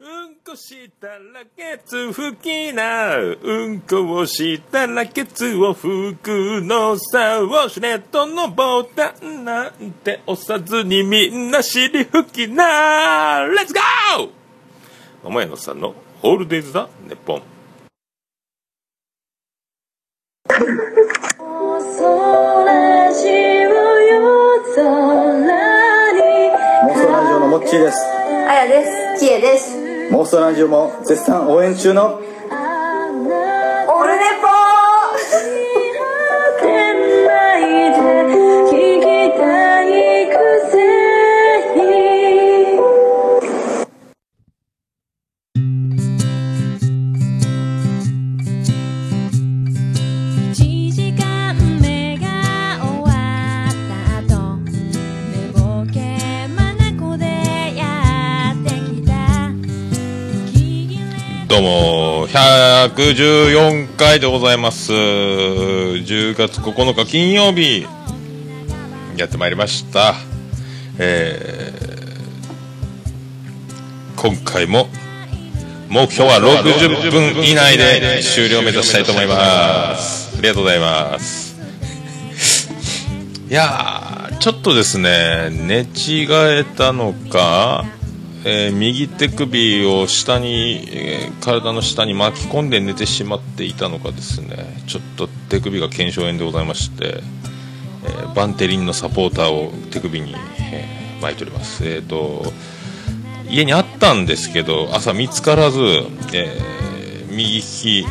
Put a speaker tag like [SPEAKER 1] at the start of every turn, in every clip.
[SPEAKER 1] うんこしたらケツ拭きな。うんこをしたらケツを拭くのさ。ウォシュレットのボタンなんて押さずにみんな尻拭きな。レッツゴー桃屋のさんのホールデイズだ、ネッポン。
[SPEAKER 2] モンストラジオのモッチーです
[SPEAKER 3] あやです。ちえです。
[SPEAKER 2] モン妄想ラジオも絶賛応援中の
[SPEAKER 1] 114回でございます。10月9日金曜日、やってまいりました。えー今回も、目標は60分以内で終了を目指したいと思います。ありがとうございます。いやー、ちょっとですね、寝違えたのか、えー右手首を下に、えー体の下に巻き込んで寝てしまっていたのかですね。ちょっと手首が腱鞘炎でございまして、えーバンテリンのサポーターを手首に、え巻いております。えっ、と家にあったんですけど朝見つからず、え右利き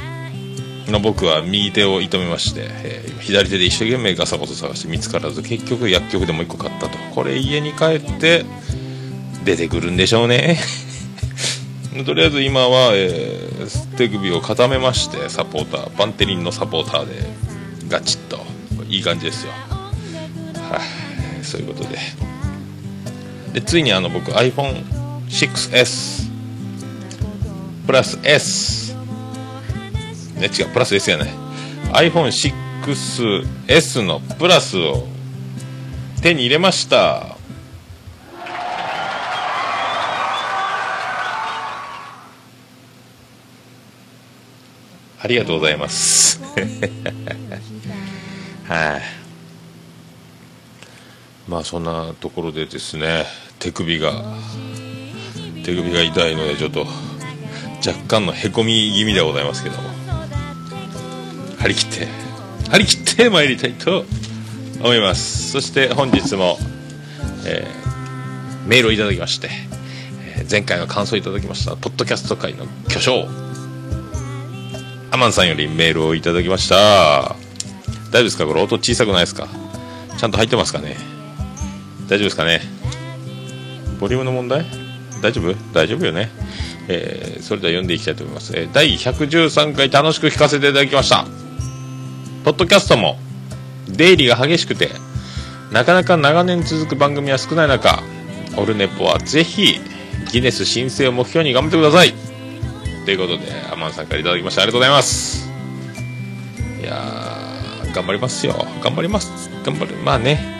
[SPEAKER 1] の僕は右手を痛めまして、えー左手で一生懸命ガサゴソ探して見つからず結局薬局でもう一個買ったと。これ家に帰って出てくるんでしょうね。とりあえず今は、えー手首を固めましてサポーターバンテリンのサポーターでガチッと。いい感じですよ。はい、そういうことで。でついにあの僕 iPhone6S プラス S ね違うプラス S やね。iPhone6S のプラスを手に入れました。ありがとうございます。はい。まあそんなところでですね、手首が、手首が痛いのでちょっと若干のへこみ気味ではございますけども、張り切って、張り切って参りたいと思います。そして本日も、えーメールをいただきまして、えー前回の感想をいただきました、ポッドキャスト界の巨匠、アマンさんよりメールをいただきました。大丈夫ですか？これ音小さくないですか？ちゃんと入ってますかね？大丈夫ですかね？ボリュームの問題？大丈夫？大丈夫よね？えーそれでは読んでいきたいと思います、えー第113回楽しく聞かせていただきました。ポッドキャストも出入りが激しくてなかなか長年続く番組は少ない中オルネポはぜひギネス申請を目標に頑張ってください。ということでアマンさんからいただきましてありがとうございます。いやー頑張りますよ。頑張ります。頑張る。まあね。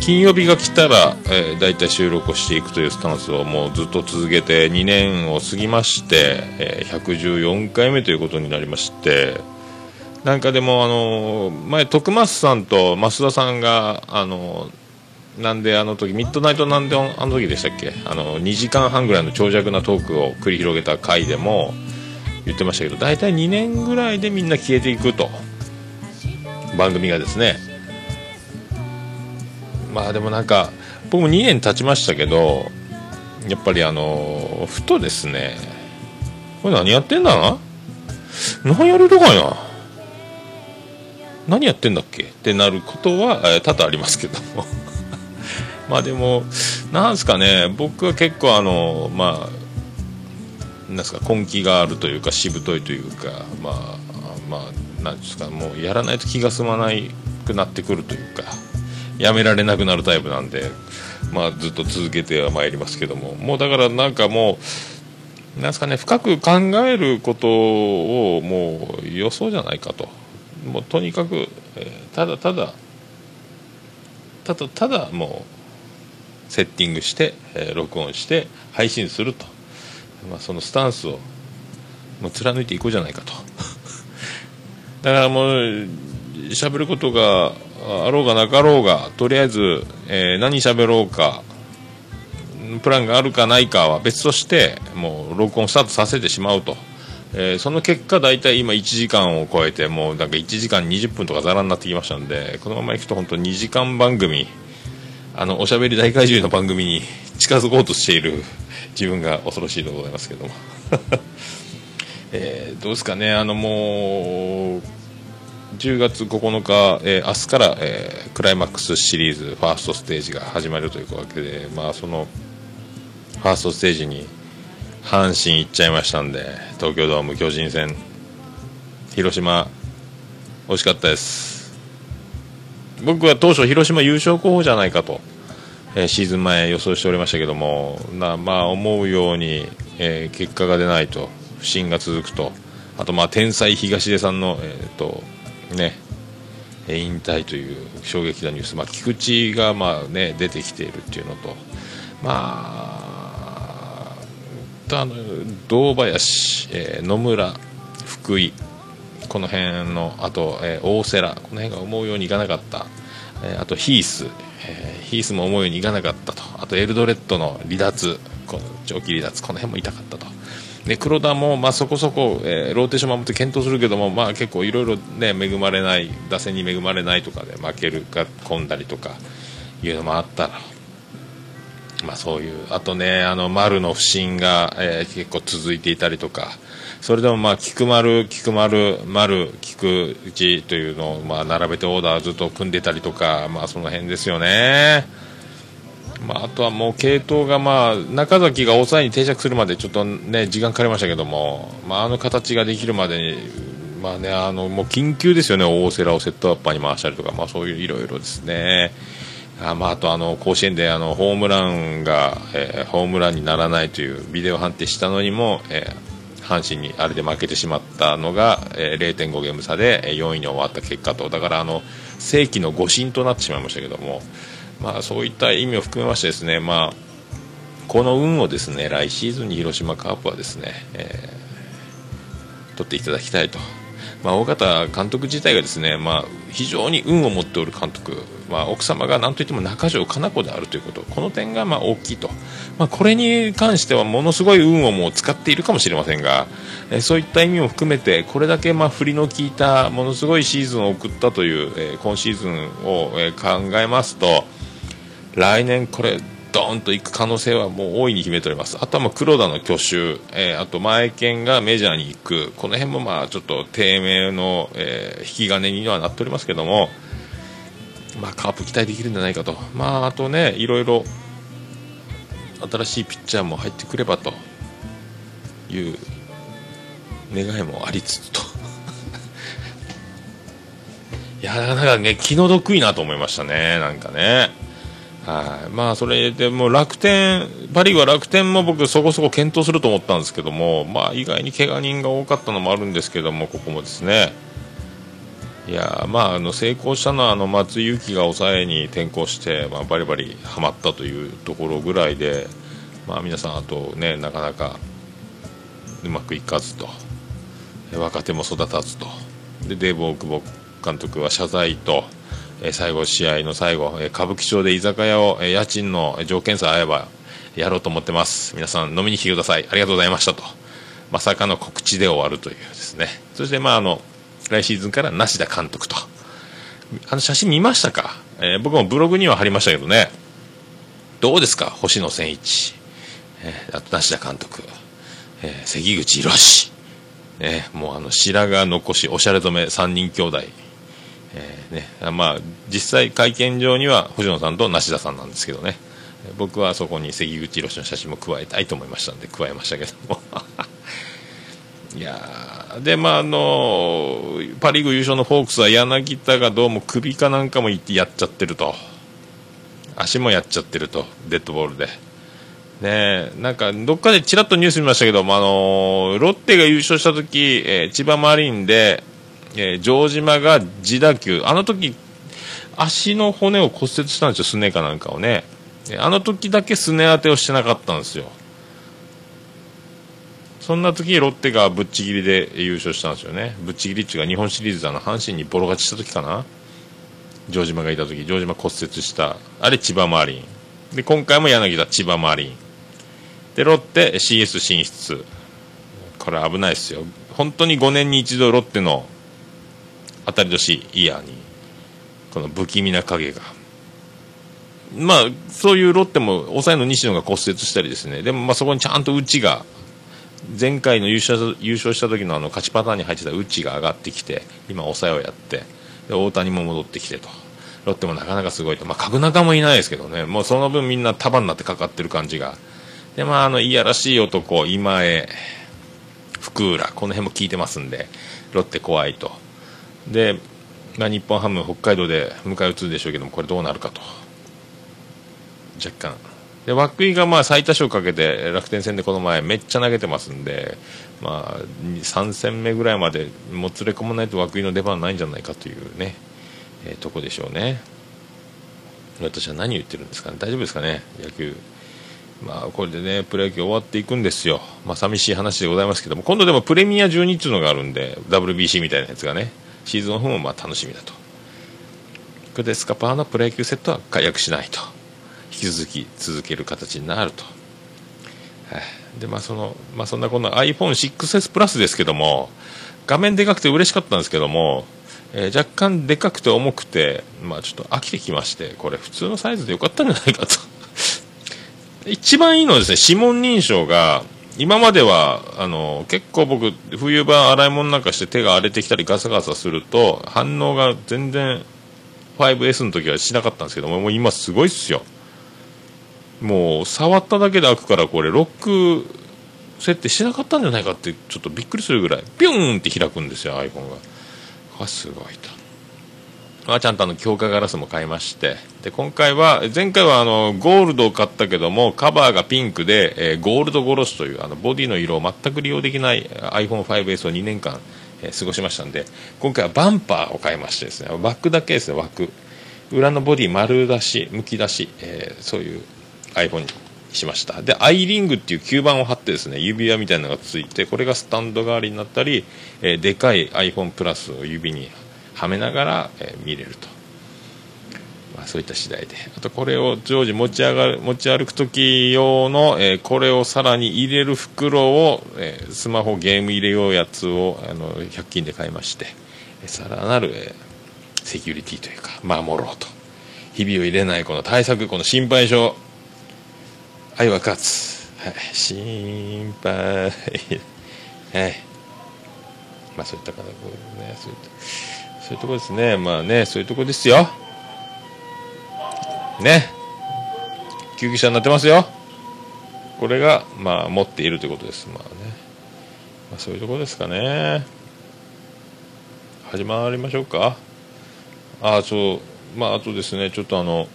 [SPEAKER 1] 金曜日が来たら、えー、大体収録をしていくというスタンスをもうずっと続けて2年を過ぎまして、えー114回目ということになりましてなんかでもあのー前徳松さんと増田さんがあのーなんであの時ミッドナイトなんであの時でしたっけ？あの2時間半ぐらいの長尺なトークを繰り広げた回でも言ってましたけど大体2年ぐらいでみんな消えていくと。番組がですね。まあでもなんか僕も2年経ちましたけどやっぱりあのふとですねこれ何やってんだな？何やるとかいな？何やってんだっけ？ってなることは、多々ありますけども。まあでもなんすかね。僕は結構あのまあなんですか根気があるというかしぶといというかまあまあなんですかもうやらないと気が済まないくなってくるというかやめられなくなるタイプなんでまあずっと続けてはまいりますけども。もうだからなんかもうなんですかね深く考えることをもう予想じゃないかと。もうとにかく、えーただただただただもうセッティングして、えー録音して配信すると、まあ、そのスタンスをもう貫いていこうじゃないかと。だからもう喋ることがあろうがなかろうがとりあえず、えー何喋ろうかプランがあるかないかは別としてもう録音スタートさせてしまうと、えーその結果大体今1時間を超えてもうなんか1時間20分とかざらになってきましたんでこのままいくと本当2時間番組あのおしゃべり大怪獣の番組に近づこうとしている自分が恐ろしいでございますけども、えーどうですかね。あのもう10月9日、えー明日から、えークライマックスシリーズファーストステージが始まるというわけで、まあ、そのファーストステージに阪神行っちゃいましたんで東京ドーム巨人戦広島惜しかったです。僕は当初広島優勝候補じゃないかと、えーシーズン前予想しておりましたけどもなまあ思うように、えー結果が出ないと不振が続くとあとまあ天才東出さんのえっ、とね引退という衝撃なニュース、まあ、菊池がまあ、ね、出てきているっていうのと、まあ、あの堂林、えー野村、福井、この辺の、あと、えー大瀬良、この辺が思うようにいかなかった、えーあとヒース、えーヒースも思うようにいかなかったと、あとエルドレッドの離脱、この長期離脱、この辺も痛かったと。で黒田も、まあ、そこそこ、えーローテーション守って検討するけども、まあ、結構いろいろ、ね、恵まれない打線に恵まれないとかで負けるか込んだりとかいうのもあったら、まあ、そういう。あとねあの丸の不振が、えー結構続いていたりとか。それでも、まあ、菊丸、菊丸、丸、菊池というのを、まあ、並べてオーダーずっと組んでたりとか、まあ、その辺ですよね。まあ、あとはもう系統が、まあ、中崎が抑えに定着するまでちょっと、ね、時間かかりましたけども、まあ、あの形ができるまでに、まあね、あのもう緊急ですよね、大瀬良をセットアッパーに回したりとか、まあ、そういういろいろですね。あまあ、あとあの甲子園であのホームランが、えーホームランにならないというビデオ判定したのにも、えー阪神にあれで負けてしまったのが、えー0.5ゲーム差で4位に終わった結果とだからあの世紀の誤審となってしまいましたけども、まあ、そういった意味を含めましてですね、まあ、この運をですね来シーズンに広島カープはですね、えー取っていただきたいと。まあ、大方監督自体がですね、まあ、非常に運を持っておる監督、まあ、奥様が何といっても中条かな子であるということ。この点がまあ大きいと、まあ、これに関してはものすごい運をもう使っているかもしれませんが、えそういった意味も含めてこれだけまあ振りの効いたものすごいシーズンを送ったという、えー今シーズンを、えー考えますと来年これドーンと行く可能性はもう大いに秘めております。あとはまあ黒田の去就、えーあと前健がメジャーに行く。この辺もまあちょっと低迷の、えー引き金にはなっておりますけどもまあカープ期待できるんじゃないかと。まああとねいろいろ新しいピッチャーも入ってくればと。いう願いもありつつと。いやなんかね気の毒いなと思いましたね。なんかね。はい。まあそれでも楽天パ・リーグは楽天も僕そこそこ検討すると思ったんですけどもまあ意外に怪我人が多かったのもあるんですけどもここもですね。いやまああの成功したのはあの松井裕樹が抑えに転向して、まあ、バリバリはまったというところぐらいで、まあ、皆さんあとねなかなかうまくいかずと。若手も育たずと。でデーブ・大久保監督は謝罪と、最後試合の最後、歌舞伎町で居酒屋を、家賃の条件さえ合えばやろうと思ってます。皆さん飲みに来てください。ありがとうございましたと。まさかの告知で終わるというですね。そしてまああの来シーズンから梨田監督と。あの写真見ましたか、えー僕もブログには貼りましたけどね。どうですか？星野千一、えーあと梨田監督、えー関口宏。志ね、もうあの白髪残しおしゃれ染め3人兄弟、えーねあまあ、実際会見場には星野さんと梨田さんなんですけどね。僕はそこに関口宏の写真も加えたいと思いましたんで加えましたけども。いやでまああのパ・リーグ優勝のホークスは柳田がどうも首かなんかもいってやっちゃってると。足もやっちゃってるとデッドボールで。ねなんかどっかでちらっとニュース見ましたけども、あのーロッテが優勝した時、えー千葉マリンで、えー城島が自打球。あの時足の骨を骨折したんですよすねかなんかをね。あの時だけすね当てをしてなかったんですよ。そんな時ロッテがぶっちぎりで優勝したんですよね。ぶっちぎりっていうか日本シリーズあの阪神にボロ勝ちした時かな。城島がいた時城島骨折したあれ千葉マーリン。で今回も柳田千葉マーリン。でロッテ CS 進出。これ危ないですよ。本当に5年に一度ロッテの当たり年イヤーにこの不気味な影が。まあそういうロッテも抑えの西野が骨折したりですね。でもまあそこにちゃんと内が前回の優勝優勝した時のあの勝ちパターンに入ってた内が上がってきて今抑えをやってで大谷も戻ってきてと。ロッテもなかなかすごいと。まあ角中もいないですけどね。もうその分みんな束になってかかってる感じが。でまああのいやらしい男今江福浦この辺も効いてますんでロッテ怖いと。で、まあ、日本ハム北海道で迎え撃つでしょうけどもこれどうなるかと。若干。で涌井がまあ最多勝かけて楽天戦でこの前めっちゃ投げてますんで、まあ、3戦目ぐらいまでもつれ込まないと涌井の出番ないんじゃないかというね、えーとこでしょうね。私は何言ってるんですかね。大丈夫ですかね野球。まあこれでねプロ野球終わっていくんですよ。まあ寂しい話でございますけども。今度でもプレミア12っていうのがあるんで WBC みたいなやつがねシーズンオフもまあ楽しみだと。クデスカパーのプロ野球セットは解約しないと。引き続き続ける形になると、はいでまあそのまあそんなこの iPhone6S プラスですけども画面でかくて嬉しかったんですけども、えー若干でかくて重くてまあちょっと飽きてきましてこれ普通のサイズでよかったんじゃないかと。一番いいのはですね指紋認証が今まではあの結構僕冬場洗い物なんかして手が荒れてきたりガサガサすると反応が全然 5S の時はしなかったんですけどももう今すごいっすよ。もう触っただけで開くからこれロック設定しなかったんじゃないかってちょっとびっくりするぐらい。ピューンって開くんですよ iPhone が。あすごいと。まあ、ちゃんとあの強化ガラスも買いまして。で今回は前回はあのゴールドを買ったけどもカバーがピンクで、えーゴールドゴロスというあのボディの色を全く利用できない iPhone5S を2年間、えー過ごしましたんで今回はバンパーを買いましてですね枠だけですね枠。裏のボディ丸出しむき出し、えーそういう iPhone にしました。でアイリングっていう吸盤を貼ってですね指輪みたいなのがついてこれがスタンド代わりになったり、えーでかい iPhone プラスを指にはめながら、えー見れると、まあ、そういった次第で。あとこれを常時持ち上がる持ち歩く時用の、えーこれをさらに入れる袋を、えスマホゲーム入れようやつをあの100均で買いましてえさらなる、えセキュリティというか守ろうと。日々を入れないこの対策この心配性。愛は勝つ、はい、心配。はい。まあそういった形でね。そういったそういうとこですね。まあねそういうとこですよ。ね。救急車になってますよ。これがまあ持っているということです。まあね、まあ、そういうとこですかね。始まりましょうか。ああそう。まああとですねちょっとあの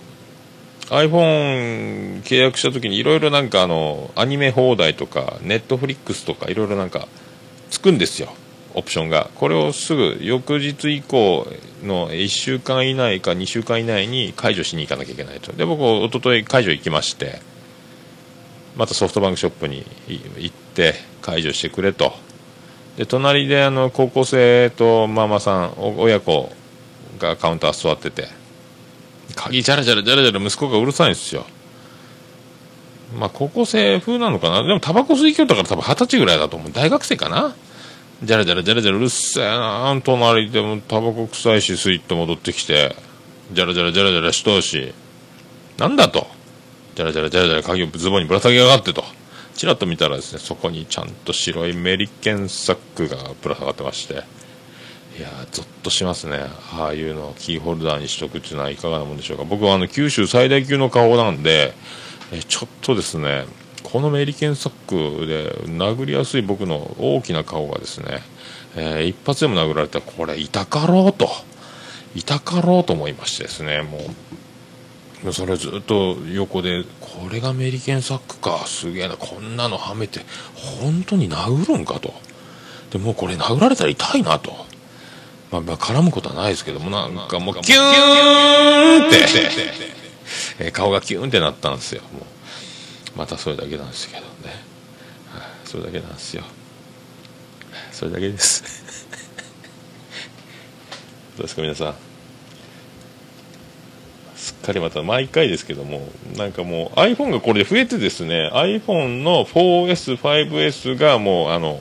[SPEAKER 1] iPhone 契約した時にいろいろなんかあのアニメ放題とかネットフリックスとかいろいろなんかつくんですよ。オプションが。これをすぐ翌日以降の1週間以内か2週間以内に解除しに行かなきゃいけないと。で僕一昨日解除行きましてまたソフトバンクショップに行って解除してくれと。で隣であの高校生とママさん親子がカウンター座ってて。鍵ジャラジャラジャラジャラ息子がうるさいんですよ。まあ高校生風なのかな？でもタバコ吸いきよったから多分二十歳ぐらいだと思う。大学生かな？ジャラジャラジャラジャラうるせえな隣でもタバコ臭いしスイッと戻ってきて。ジャラジャラジャラジャラしとうし。なんだと？ジャラジャラジャラジャラ鍵をズボンにぶら下げやがってと。ちらっと見たらですねそこにちゃんと白いメリケンサックがぶら下がってまして。いやーゾッとしますね。ああいうのをキーホルダーにしとくっていうのはいかがなもんでしょうか。僕はあの九州最大級の顔なんでえちょっとですねこのメリケンサックで殴りやすい僕の大きな顔がですね、えー一発でも殴られたらこれ痛かろうと。痛かろうと思いましてですねもう。それずっと横でこれがメリケンサックか。すげえな。こんなのはめて本当に殴るんかと。でもうこれ殴られたら痛いなと。まあ、まあ絡むことはないですけどもなんかもうキューンって。え顔がキュンってなったんですよ。もうまたそれだけなんですけどね、はいそれだけなんですよ。それだけです。どうですか皆さん。すっかりまた毎回ですけどもなんかもう iPhone がこれで増えてですね iPhone の 4S、5S がもうあの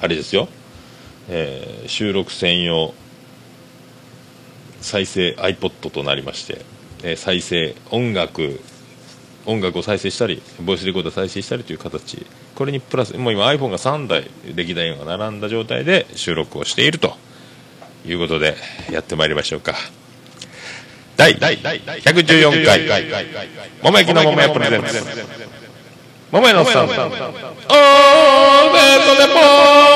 [SPEAKER 1] あれですよ、えー収録専用再生 iPod となりまして、えー再生音楽音楽を再生したりボイスレコーダー再生したりという形。これにプラスもう今 iPhone が3台歴代が並んだ状態で収録をしているということでやってまいりましょうか。第114回。桃焼きの桃屋プレゼンツ。桃屋のおっさん。オールデートデ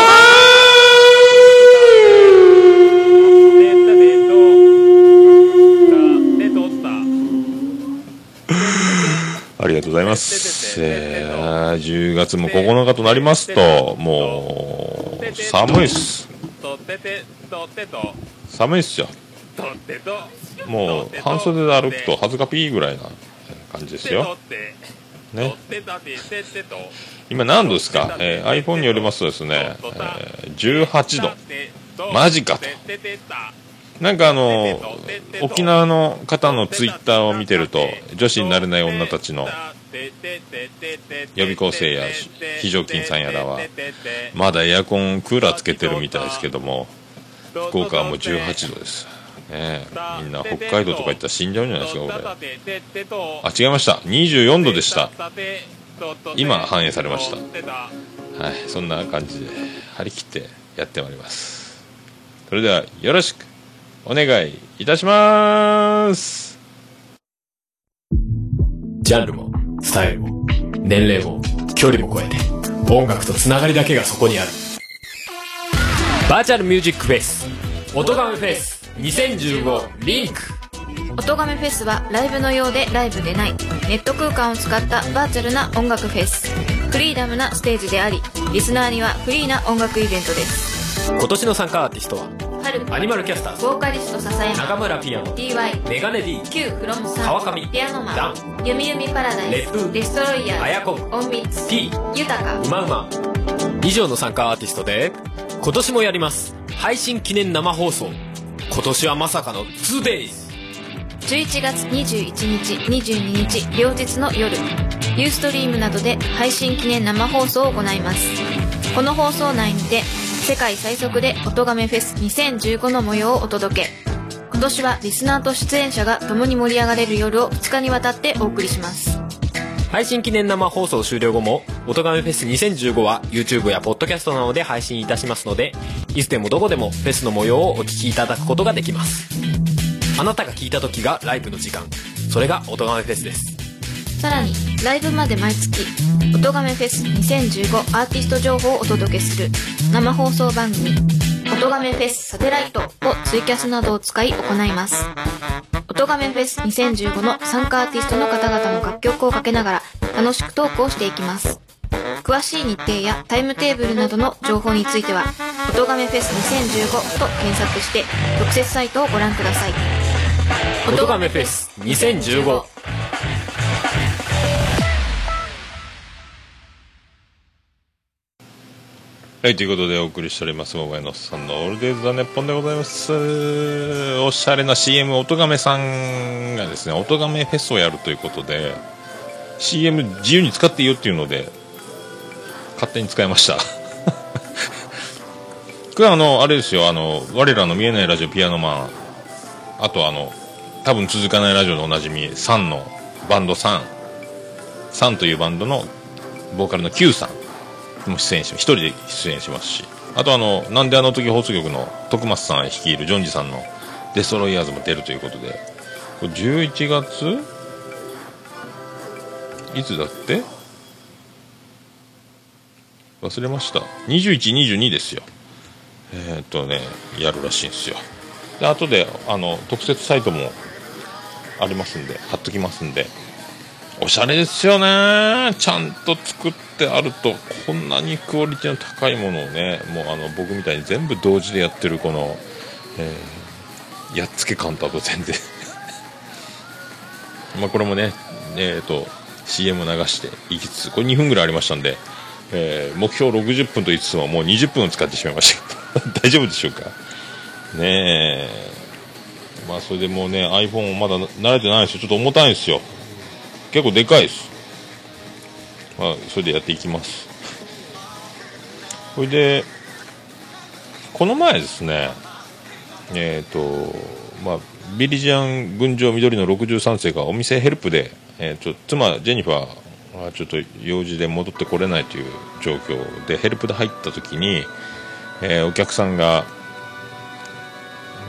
[SPEAKER 1] ございます、えー、10月も9日となりますともう寒いっす。寒いっすよ。もう半袖で歩くと恥ずかピーぐらいな感じですよ。ね。今何度ですか、えー iPhone によりますとですね、えー18度。マジかと。なんかあの沖縄の方のツイッターを見てると女子になれない女たちの予備校生や非常勤さんやらはまだエアコンクーラーつけてるみたいですけども福岡はもう18度です、ね、みんな北海道とか行ったら死んじゃうんじゃないですか俺あ違いました24度でした今反映されましたはいそんな感じで張り切ってやってまいりますそれではよろしくお願いいたします
[SPEAKER 4] ジャンルもスタイルも年齢も距離も超えて音楽とつながりだけがそこにある。バーチャルミュージックフェス音ガメフェス2015リンク。
[SPEAKER 5] 音亀フェスはライブのようでライブでないネット空間を使ったバーチャルな音楽フェス。フリーダムなステージでありリスナーにはフリーな音楽イベントです。
[SPEAKER 4] 今年の参加アーティストは
[SPEAKER 5] 春
[SPEAKER 4] アニマルキャスター。ズ
[SPEAKER 5] ボーカリスト笹山。
[SPEAKER 4] 中村ピアノ。
[SPEAKER 5] DY
[SPEAKER 4] メガネ D
[SPEAKER 5] Q フロムさん。
[SPEAKER 4] 川上。
[SPEAKER 5] ピアノマ
[SPEAKER 4] ダ
[SPEAKER 5] ン。ゆみゆみパラダイス。
[SPEAKER 4] レップ
[SPEAKER 5] デストロイヤー。
[SPEAKER 4] あやこ
[SPEAKER 5] オンビッツ
[SPEAKER 4] T
[SPEAKER 5] 豊か。
[SPEAKER 4] うまうま以上の参加アーティストで今年もやります。配信記念生放送。今年はまさかの 2days
[SPEAKER 5] 11月21日22日両日の夜。ユーストリームなどで配信記念生放送を行います。この放送内にて世界最速で音亀フェス2015の模様をお届け。今年はリスナーと出演者が共に盛り上がれる夜を2日にわたってお送りします。
[SPEAKER 4] 配信記念生放送終了後も「音亀フェス2015」は YouTube やポッドキャストなどで配信いたしますのでいつでもどこでもフェスの模様をお聞きいただくことができます。あなたが聞いた時がライブの時間。それが音亀フェスです。
[SPEAKER 5] さらにライブまで毎月「音亀フェス2015アーティスト情報をお届けする生放送番組「音亀フェスサテライト」をツイキャスなどを使い行います。音亀フェス2015の参加アーティストの方々の楽曲をかけながら楽しくトークをしていきます。詳しい日程やタイムテーブルなどの情報については「音亀フェス2015」と検索して特設サイトをご覧ください。
[SPEAKER 4] 音亀フェス2015
[SPEAKER 1] はい、ということでお送りしております、桃屋のさんのオールデイズ・ザ・ネッポンでございます。おしゃれな CM、音亀さんがですね、音亀フェスをやるということで、CM 自由に使っていいよっていうので、勝手に使いました。これはあの、あれですよ、あの、我らの見えないラジオピアノマン、あとあの、多分続かないラジオでおなじみ、サンのバンドサン、サンというバンドのボーカルの Q さん。も出演し一人で出演しますし。あとあのなんであの時放送局の徳松さん率いるジョンジさんのデストロイヤーズも出るということで。これ11月？いつだって？忘れました。2122ですよ。えーっとねやるらしいんですよ。で後であの特設サイトもありますんで貼っときますんで。おしゃれですよね。ちゃんと作ってあるとこんなにクオリティの高いものをねもうあの僕みたいに全部同時でやってるこの、えーやっつけ感とあと全然。まあこれもねえっ、と CM を流していきつつこれ2分ぐらいありましたんで、えー目標60分と言いつつももう20分を使ってしまいました。大丈夫でしょうか？ねえ。まあそれでもうね iPhone まだ慣れてないんですよ。ちょっと重たいんですよ。結構でかいです。まあそれでやっていきます。それでこの前ですねえっ、とまあビリジアン群青緑の63世がお店ヘルプで、えーちょ妻ジェニファーはちょっと用事で戻ってこれないという状況でヘルプで入った時に、えーお客さんが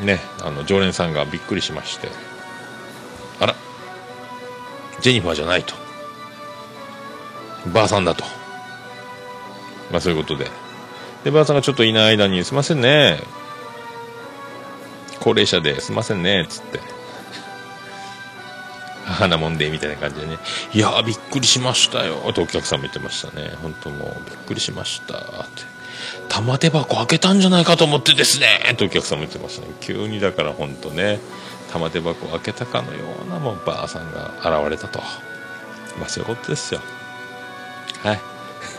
[SPEAKER 1] ねあの常連さんがびっくりしまして。ジェニファーじゃないと。ばあさんだと。まあそういうことで。でばあさんがちょっといない間に「すいませんね。高齢者ですいませんね」っつって。母なもんでみたいな感じでね「いやーびっくりしましたよ」とお客さんも言ってましたね。本当もうびっくりしました。って。玉手箱開けたんじゃないかと思ってですね。とお客さんも言ってましたね。急にだから本当ね。玉手箱を開けたかのようなもうばあさんが現れたと。まあそういうことですよ。はい。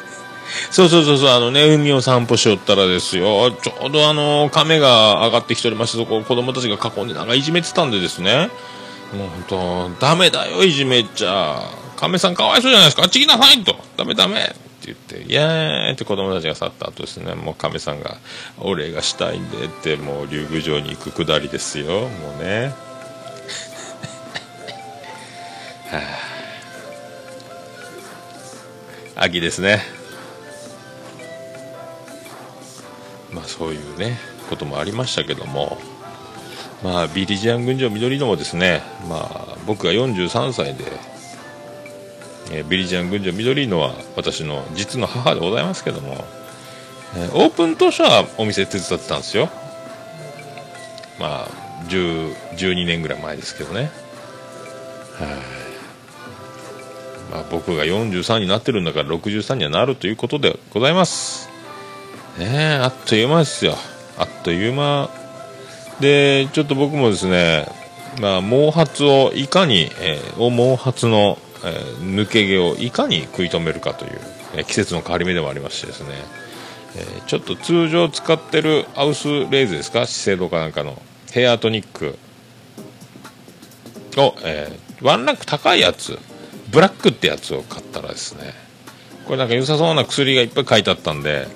[SPEAKER 1] そうそうそうそう、あのね、海を散歩しよったらですよ、ちょうどあの、亀が上がってきておりまして、そこを子供たちが囲んでなんかいじめてたんでですね、もう本当、ダメだよ、いじめっちゃ。亀さんかわいそうじゃないですか、あっち来なさいと。ダメダメ。って言って、イエーイって子供たちが去った後ですね、もう亀さんが、お礼がしたいんでって、もう竜宮城に行くくだりですよ、もうね。はあ、秋ですね。まあそういうねこともありましたけども。まあビリジアン群青緑のもですね。まあ僕が43歳で、えービリジアン群青緑のは私の実の母でございますけども、えーオープン当初はお店手伝ってたんですよ。まあ12年ぐらい前ですけどね。はい。まあ僕が43になってるんだから63にはなるということでございます。ねえあっという間ですよ。あっという間。でちょっと僕もですねまあ毛髪をいかに、えー毛髪の、えー抜け毛をいかに食い止めるかという、えー季節の変わり目でもありましてですね、えーちょっと通常使ってるアウスレイズですか？資生堂かなんかの。ヘアトニック。を、えワンランク高いやつ。ブラックってやつを買ったらですねこれなんか良さそうな薬がいっぱい書いてあったんで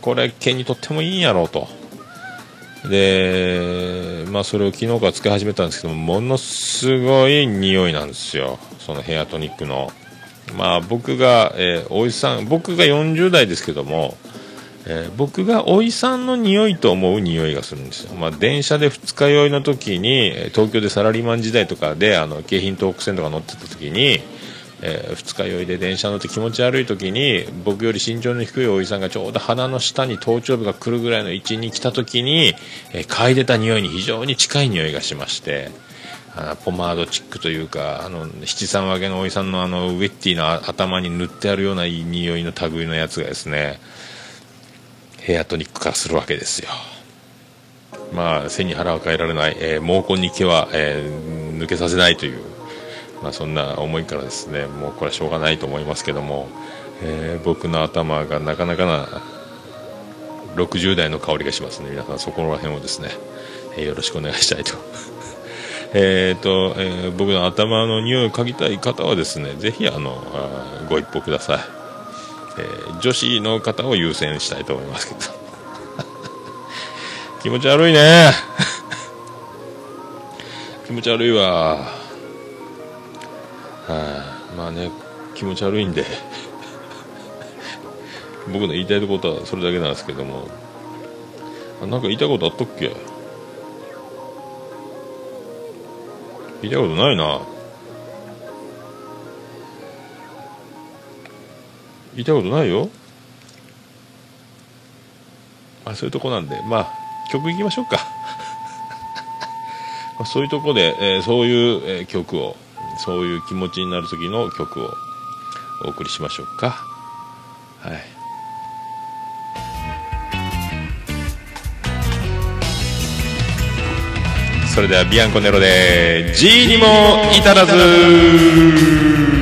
[SPEAKER 1] これ毛にとってもいいんやろうと。でまあそれを昨日からつけ始めたんですけどものすごい匂いなんですよ。そのヘアトニックの。まあ僕が、えーおいさん僕が40代ですけども、えー僕がおいさんの匂いと思う匂いがするんですよ、まあ、電車で二日酔いの時に東京でサラリーマン時代とかであの京浜東北線とか乗ってた時に、えー二日酔いで電車乗って気持ち悪い時に僕より身長の低いおじさんがちょうど鼻の下に頭頂部が来るぐらいの位置に来た時に、えー嗅いでた匂いに非常に近い匂いがしましてあのポマードチックというかあの七三分けのおじさんのあのウェッティな頭に塗ってあるような匂いの類のやつがですねヘアトニック化するわけですよ。まあ背に腹は変えられない、えー毛根に毛は、えー抜けさせないというまあ、そんな思いからですねもうこれはしょうがないと思いますけども、えー僕の頭がなかなかな60代の香りがしますね皆さんそこら辺をですね、えーよろしくお願いしたいと。えーと、えー僕の頭の匂いを嗅ぎたい方はですねぜひあのあご一報ください、えー女子の方を優先したいと思いますけど。気持ち悪いね。気持ち悪いわ。はい、まあね気持ち悪いんで。僕の言いたいことはそれだけなんですけども。あなんか言いたいことあったっけ？言いたいことないな。
[SPEAKER 6] 言いたいことないよ。まあそういうとこなんで。まあ曲いきましょうか。そういうとこで、えーそういう、えー曲を。そういう気持ちになる時の曲をお送りしましょうか。はい。それではビアンコネロで G にも至らず。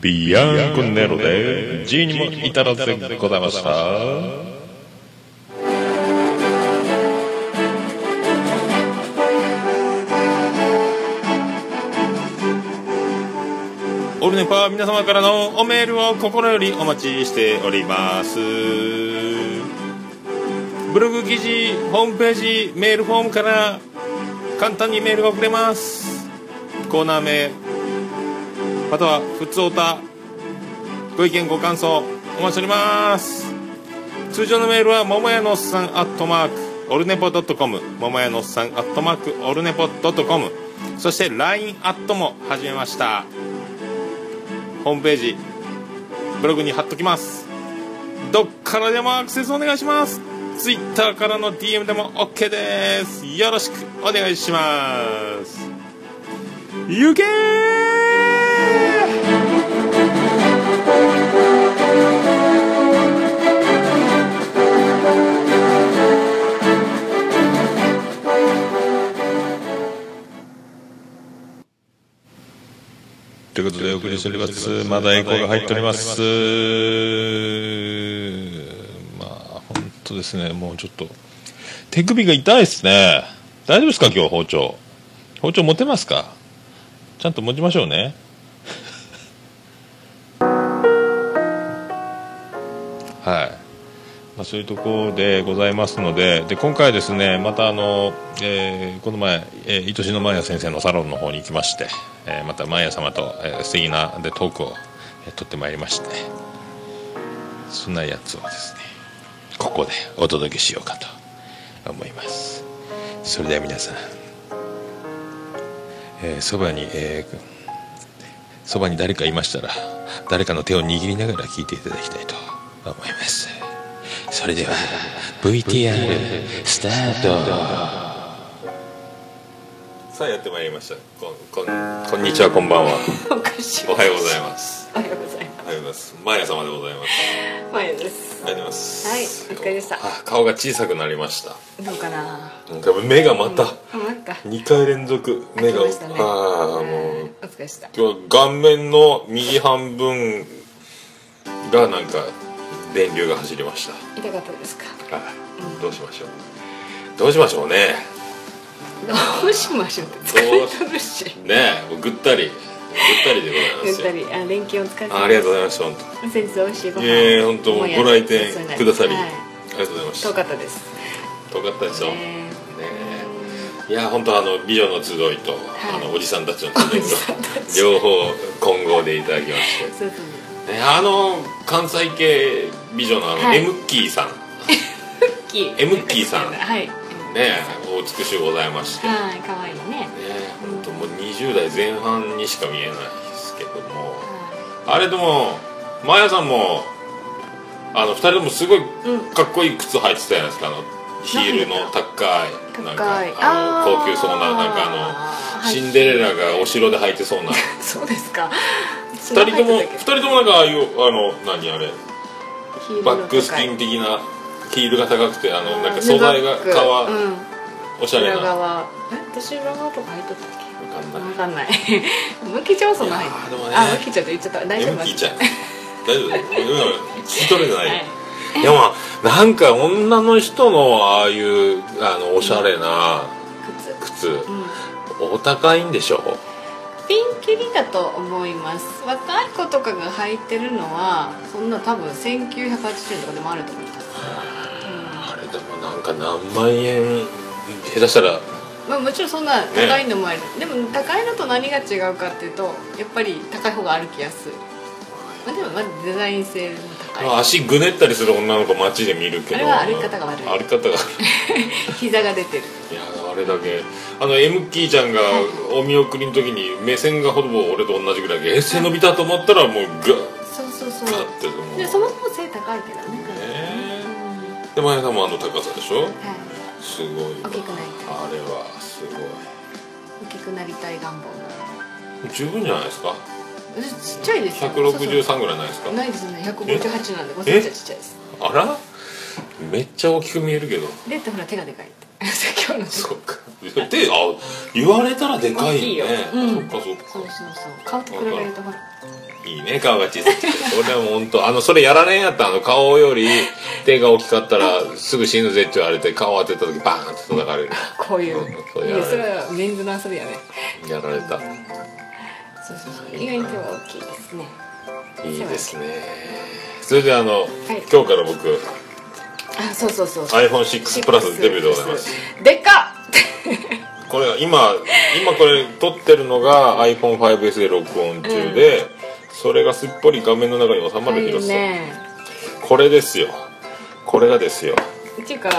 [SPEAKER 6] ビアンコネロで G にも至らずでございました。オルネパー皆様からのおメールを心よりお待ちしております。ブログ記事ホームページメールフォームから簡単にメールが送れます。コーナー名またはふつおたご意見ご感想お待ちしております。通常のメールは桃屋のおっさんアットマークオルネポドットコム桃屋のおっさんアットマークオルネポドットコムそして LINE アットも始めました。ホームページブログに貼っときます。どっからでもアクセスお願いします。
[SPEAKER 1] ツイッターからの DM でも OK です。よろしくお願いします。ゆけーということでお送りしております。まだエコーが入っております。まあ本当ですね。もうちょっと。手首が痛いですね。大丈夫ですか？今日包丁。包丁持てますか？ちゃんと持ちましょうね。はい、まあ、そういうところでございますのでで今回ですねまたあの、えーこの前、えー、愛しのマーヤ先生のサロンの方に行きまして、えーまたマーヤ様と、えー素敵なでトークを、えー取ってまいりましてそんなやつをですねここでお届けしようかと思います。それでは皆さんえー、にえーそばに誰かいましたら誰かの手を握りながら聞いていただきたいと思います。それでは VTR スタート。さあやってまいりました。こんこんこんにちはこんばんは。
[SPEAKER 7] おかしい。
[SPEAKER 1] おはようございます。
[SPEAKER 7] おはようございま
[SPEAKER 1] おはようございます。マヤ様でございます。
[SPEAKER 7] すマヤです。
[SPEAKER 1] ありがとうございます。
[SPEAKER 7] はいお疲れでした。
[SPEAKER 1] あ顔が小さくなりました。
[SPEAKER 7] どうかな？
[SPEAKER 1] なんか目がまた
[SPEAKER 7] あまた。
[SPEAKER 1] 2回連続目が
[SPEAKER 7] ね。
[SPEAKER 1] ああもう。
[SPEAKER 7] お疲れでした。
[SPEAKER 1] 今日は顔面の右半分がなんか電流が走りました。
[SPEAKER 7] 痛かったですか？
[SPEAKER 1] はい。どうしましょう？どうしましょうね。
[SPEAKER 7] どうしましょうって疲れとるし。
[SPEAKER 1] ねえもうぐったり。ぐったりでございますよ。
[SPEAKER 7] たり。あ連休お疲れ様
[SPEAKER 1] あありがとうございました本当。
[SPEAKER 7] 先日美味しいご飯
[SPEAKER 1] いえいえ本当ご来店くださり、
[SPEAKER 7] はい。
[SPEAKER 1] ありがとうございました。
[SPEAKER 7] 遠かったです。
[SPEAKER 1] 遠かったですよね
[SPEAKER 7] ね
[SPEAKER 1] え。いや本当あの美女の集いと、
[SPEAKER 7] はい。
[SPEAKER 1] あのおじさんたちの集いと
[SPEAKER 7] ち。
[SPEAKER 1] 両方混合でいただきまして。
[SPEAKER 7] そうそう。
[SPEAKER 1] ねあの関西系美女のあの、
[SPEAKER 7] はい。
[SPEAKER 1] エムッキーさん。エムッキー。さん。
[SPEAKER 7] はい。
[SPEAKER 1] ねお美しゅうございまして。ね
[SPEAKER 7] はい可愛いね。
[SPEAKER 1] 本当もう20代前半にしか見えないですけども。あれでもマヤさんもあの2人ともすごいかっこいい靴履いてたじゃないですか。あのヒールの高いなんかあの高級そうななんかあの
[SPEAKER 7] はい。
[SPEAKER 1] シンデレラがお城で履いてそうな。
[SPEAKER 7] そうですか。
[SPEAKER 1] 2人とも二人ともなんかああいうあの何あれ？バックスキン的なヒールが高くてあのなんか素材が革、
[SPEAKER 7] うん。
[SPEAKER 1] おしゃれな。
[SPEAKER 7] 裏側。え私裏側とか入っとったっけ？
[SPEAKER 1] わかんない。
[SPEAKER 7] わかんないムキ長その入っ
[SPEAKER 1] い。やーでもね。
[SPEAKER 7] あムキ長って言っちゃった。大丈夫？
[SPEAKER 1] エムキーちゃん。大丈夫？今聞き取れてない、
[SPEAKER 7] はい。
[SPEAKER 1] いやまあなんか女の人のああいうあのおしゃれな
[SPEAKER 7] 靴。
[SPEAKER 1] 靴、
[SPEAKER 7] うん
[SPEAKER 1] お高いんでしょ？
[SPEAKER 7] ピンキリだと思います。若い子とかが履いてるのはそんな多分1980円とかでもあると思います、
[SPEAKER 1] あれでもなんか何万円下手したら
[SPEAKER 7] まあ、もちろんそんな高いのもある、でも高いのと何が違うかっていうとやっぱり高い方が歩きやすい、まあ、でもまずデザイン性も高い。
[SPEAKER 1] 足ぐねったりする女の子街で見るけど。
[SPEAKER 7] あれは歩き方が悪い。
[SPEAKER 1] 歩き方が
[SPEAKER 7] 膝が出てる。
[SPEAKER 1] いやあれだけ。あの M キーちゃんがお見送りの時に目線がほぼ俺と同じぐらいでえ背伸びたと思ったらもうガッ。
[SPEAKER 7] そうそうそう。
[SPEAKER 1] ガッても
[SPEAKER 7] そもそも背高いけどね。
[SPEAKER 1] ねで前田さんもあの高さでしょ？
[SPEAKER 7] はい。
[SPEAKER 1] すごい。
[SPEAKER 7] 大きくなりたい
[SPEAKER 1] あれはすごい。
[SPEAKER 7] 大きくなりたい願望
[SPEAKER 1] 十分じゃないですか？
[SPEAKER 7] 私ちっちゃいですよ。
[SPEAKER 1] 163ぐらいないですか？
[SPEAKER 7] ないですね。158なんでごめんなさいちっちゃいです。
[SPEAKER 1] あら？めっちゃ大きく見えるけど。
[SPEAKER 7] でほら手がでかいって。今日の
[SPEAKER 1] そっか。であ言われたらでかいね。そっかそっか。
[SPEAKER 7] そうそうそう。顔と比べるとほら。
[SPEAKER 1] いいね顔が小さくて。それはもう本当あのそれやられんやったらあの顔より手が大きかったらすぐ死ぬぜって言われて顔当てた時バーンって叩かれる。
[SPEAKER 7] こういう。
[SPEAKER 1] うん
[SPEAKER 7] い
[SPEAKER 1] や
[SPEAKER 7] それはメンズの遊びやね。
[SPEAKER 1] やられた
[SPEAKER 7] そうそうそう。意外に手は大きいですね。
[SPEAKER 1] いいですね。それであの、
[SPEAKER 7] い。
[SPEAKER 1] 今日から僕
[SPEAKER 7] あそうそうそう。
[SPEAKER 1] iPhone6 プラスデビューでございます。
[SPEAKER 7] でっか
[SPEAKER 1] これ今今これ撮ってるのが iPhone5S で録音中で、それがすっぽり画面の中に収まる
[SPEAKER 7] い
[SPEAKER 1] 広さ、
[SPEAKER 7] いね。
[SPEAKER 1] これですよ。これがですよ。
[SPEAKER 7] っていうか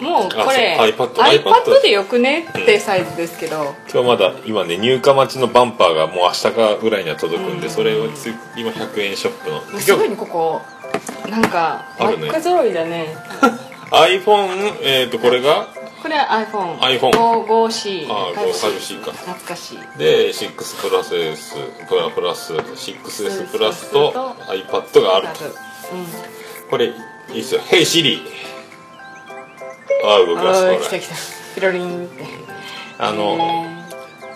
[SPEAKER 7] もうこれ
[SPEAKER 1] iPad
[SPEAKER 7] iPad でよくねってサイズですけど、
[SPEAKER 1] 今日まだ今ね入荷待ちのバンパーがもう明日かぐらいには届くんで、それをつ今100円ショップの。
[SPEAKER 7] すごいねここ。なんか
[SPEAKER 1] あるね。
[SPEAKER 7] バッグ揃いだね。
[SPEAKER 1] iPhone えっ、とこれが？
[SPEAKER 7] これは iPhone
[SPEAKER 1] iPhone
[SPEAKER 7] 5C
[SPEAKER 1] あ 5C か。
[SPEAKER 7] 懐かしい。
[SPEAKER 1] で6プラス S プラプラス 6S プラスと
[SPEAKER 7] と
[SPEAKER 1] iPad があると。
[SPEAKER 7] うん。
[SPEAKER 1] これいいっすよ「Hey Siri」あ動きます
[SPEAKER 7] 来た来た。ピロリンって。
[SPEAKER 1] あの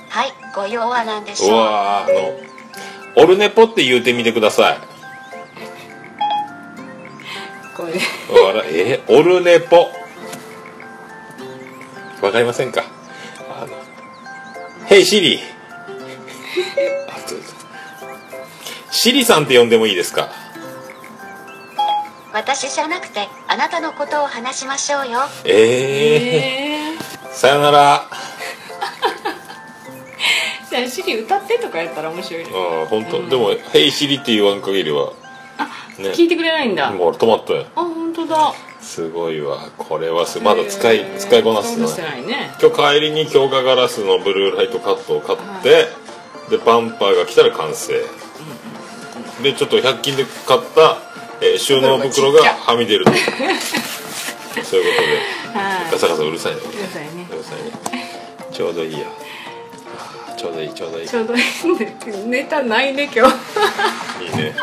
[SPEAKER 3] はい、ご用は何でし
[SPEAKER 1] う
[SPEAKER 3] ょう。
[SPEAKER 1] わーあの「オルネポ」って言うてみてください。
[SPEAKER 7] これ。
[SPEAKER 1] あらえオルネポ。わかりませんか？あの「Hey Siri」あそうです。シリさんって呼んでもいいですか？
[SPEAKER 3] 私じゃなくて、あなたのことを話しましょうよ。
[SPEAKER 1] ええ
[SPEAKER 7] え
[SPEAKER 1] さよなら。
[SPEAKER 7] ー、じゃあシリ歌ってとかやったら面白いね。
[SPEAKER 1] うん本当、でも「ヘイシリ」って言わん限りはね。
[SPEAKER 7] 聞いてくれないんだ。あ
[SPEAKER 1] もう止まったよ。
[SPEAKER 7] 本当だ。
[SPEAKER 1] すごいわ。これはすまだ使い使いこなす
[SPEAKER 7] てないね。
[SPEAKER 1] 今日帰りに強化ガラスのブルーライトカットを買って、でバンパーが来たら完成、でちょっと100均で買った、えー 収納袋がはみ出ると。そういうことで。
[SPEAKER 7] はい。
[SPEAKER 1] ガサガサうるさいね。
[SPEAKER 7] くださいね。
[SPEAKER 1] うるさいね。ちょうどいいや。ちょうどいいちょうどいい。
[SPEAKER 7] ちょうどいい。ねネタないね今日。
[SPEAKER 1] いいね。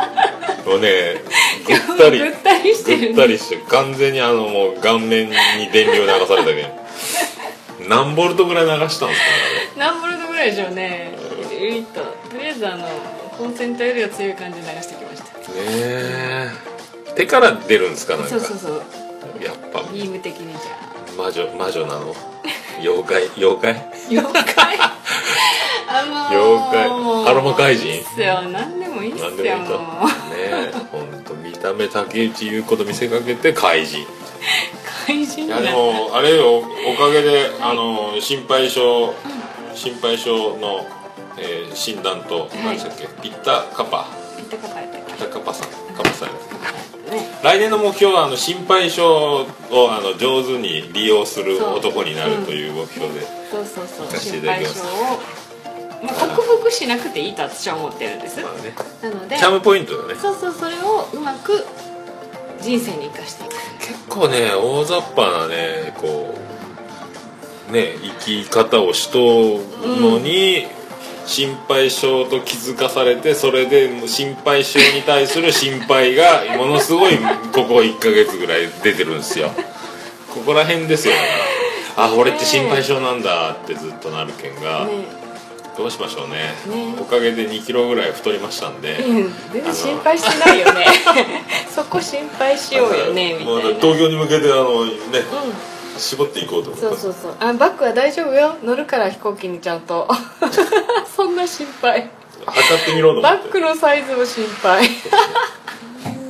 [SPEAKER 1] もうねぐったり
[SPEAKER 7] ぐったりしてるね。
[SPEAKER 1] ぐったりして完全にあのもう顔面に電流流されたけん。何ボルトぐらい流したんですかね
[SPEAKER 7] 何ボルトぐらいでしょうね。ユニットとりあえずあのコンセントよりは強い感じで流してきま
[SPEAKER 1] え手から出るんですかなんか？
[SPEAKER 7] そうそうそう。
[SPEAKER 1] やっぱ。
[SPEAKER 7] ビーム的にじゃ
[SPEAKER 1] 魔女魔女なの？妖怪？妖怪？
[SPEAKER 7] あ妖怪？あのー、
[SPEAKER 1] 妖怪。アロマ怪人？
[SPEAKER 7] いいっすよ。何でもいいっすよ
[SPEAKER 1] 何でもいいと。ね
[SPEAKER 7] もう。
[SPEAKER 1] えほんと見た目竹内優子と見せかけて怪人。
[SPEAKER 7] 怪人
[SPEAKER 1] いやでもあれよおかげであの心配性心配性の、えー診断と何でしたっけ？ピッタカパ。
[SPEAKER 7] ピッタカパやったっ
[SPEAKER 1] ピッタカパさん。カパさん来年の目標はあの心配性をあの上手に利用する男になるという目標で、
[SPEAKER 7] そうそうそう。
[SPEAKER 1] 行かせてい
[SPEAKER 7] 心配性
[SPEAKER 1] ただきます。
[SPEAKER 7] を、まあ、克服しなくていいと私は思ってるんです。
[SPEAKER 1] まあね。
[SPEAKER 7] なので
[SPEAKER 1] チャームポイントだね。
[SPEAKER 7] そうそうそれをうまく人生に生かしていく。
[SPEAKER 1] 結構ね大雑把なねこうね生き方をしとうのに、心配性と気づかされてそれで心配性に対する心配がものすごいここ1ヶ月ぐらい出てるんですよ。ここら辺ですよ。あ俺って心配性なんだってずっとなるけんが、
[SPEAKER 7] ね。
[SPEAKER 1] どうしましょうね。
[SPEAKER 7] ね。
[SPEAKER 1] おかげで2キロぐらい太りましたんで、
[SPEAKER 7] うん全然心配してないよね。そこ心配しようよねみた
[SPEAKER 1] もう
[SPEAKER 7] いな
[SPEAKER 1] 東京に向けてあのね、絞っていこうと
[SPEAKER 7] そうそうそう。あバッグは大丈夫よ。乗るから飛行機にちゃんと。そんな心配。
[SPEAKER 1] 測ってみろと思
[SPEAKER 7] バ
[SPEAKER 1] って。
[SPEAKER 7] ッグのサイズも心配。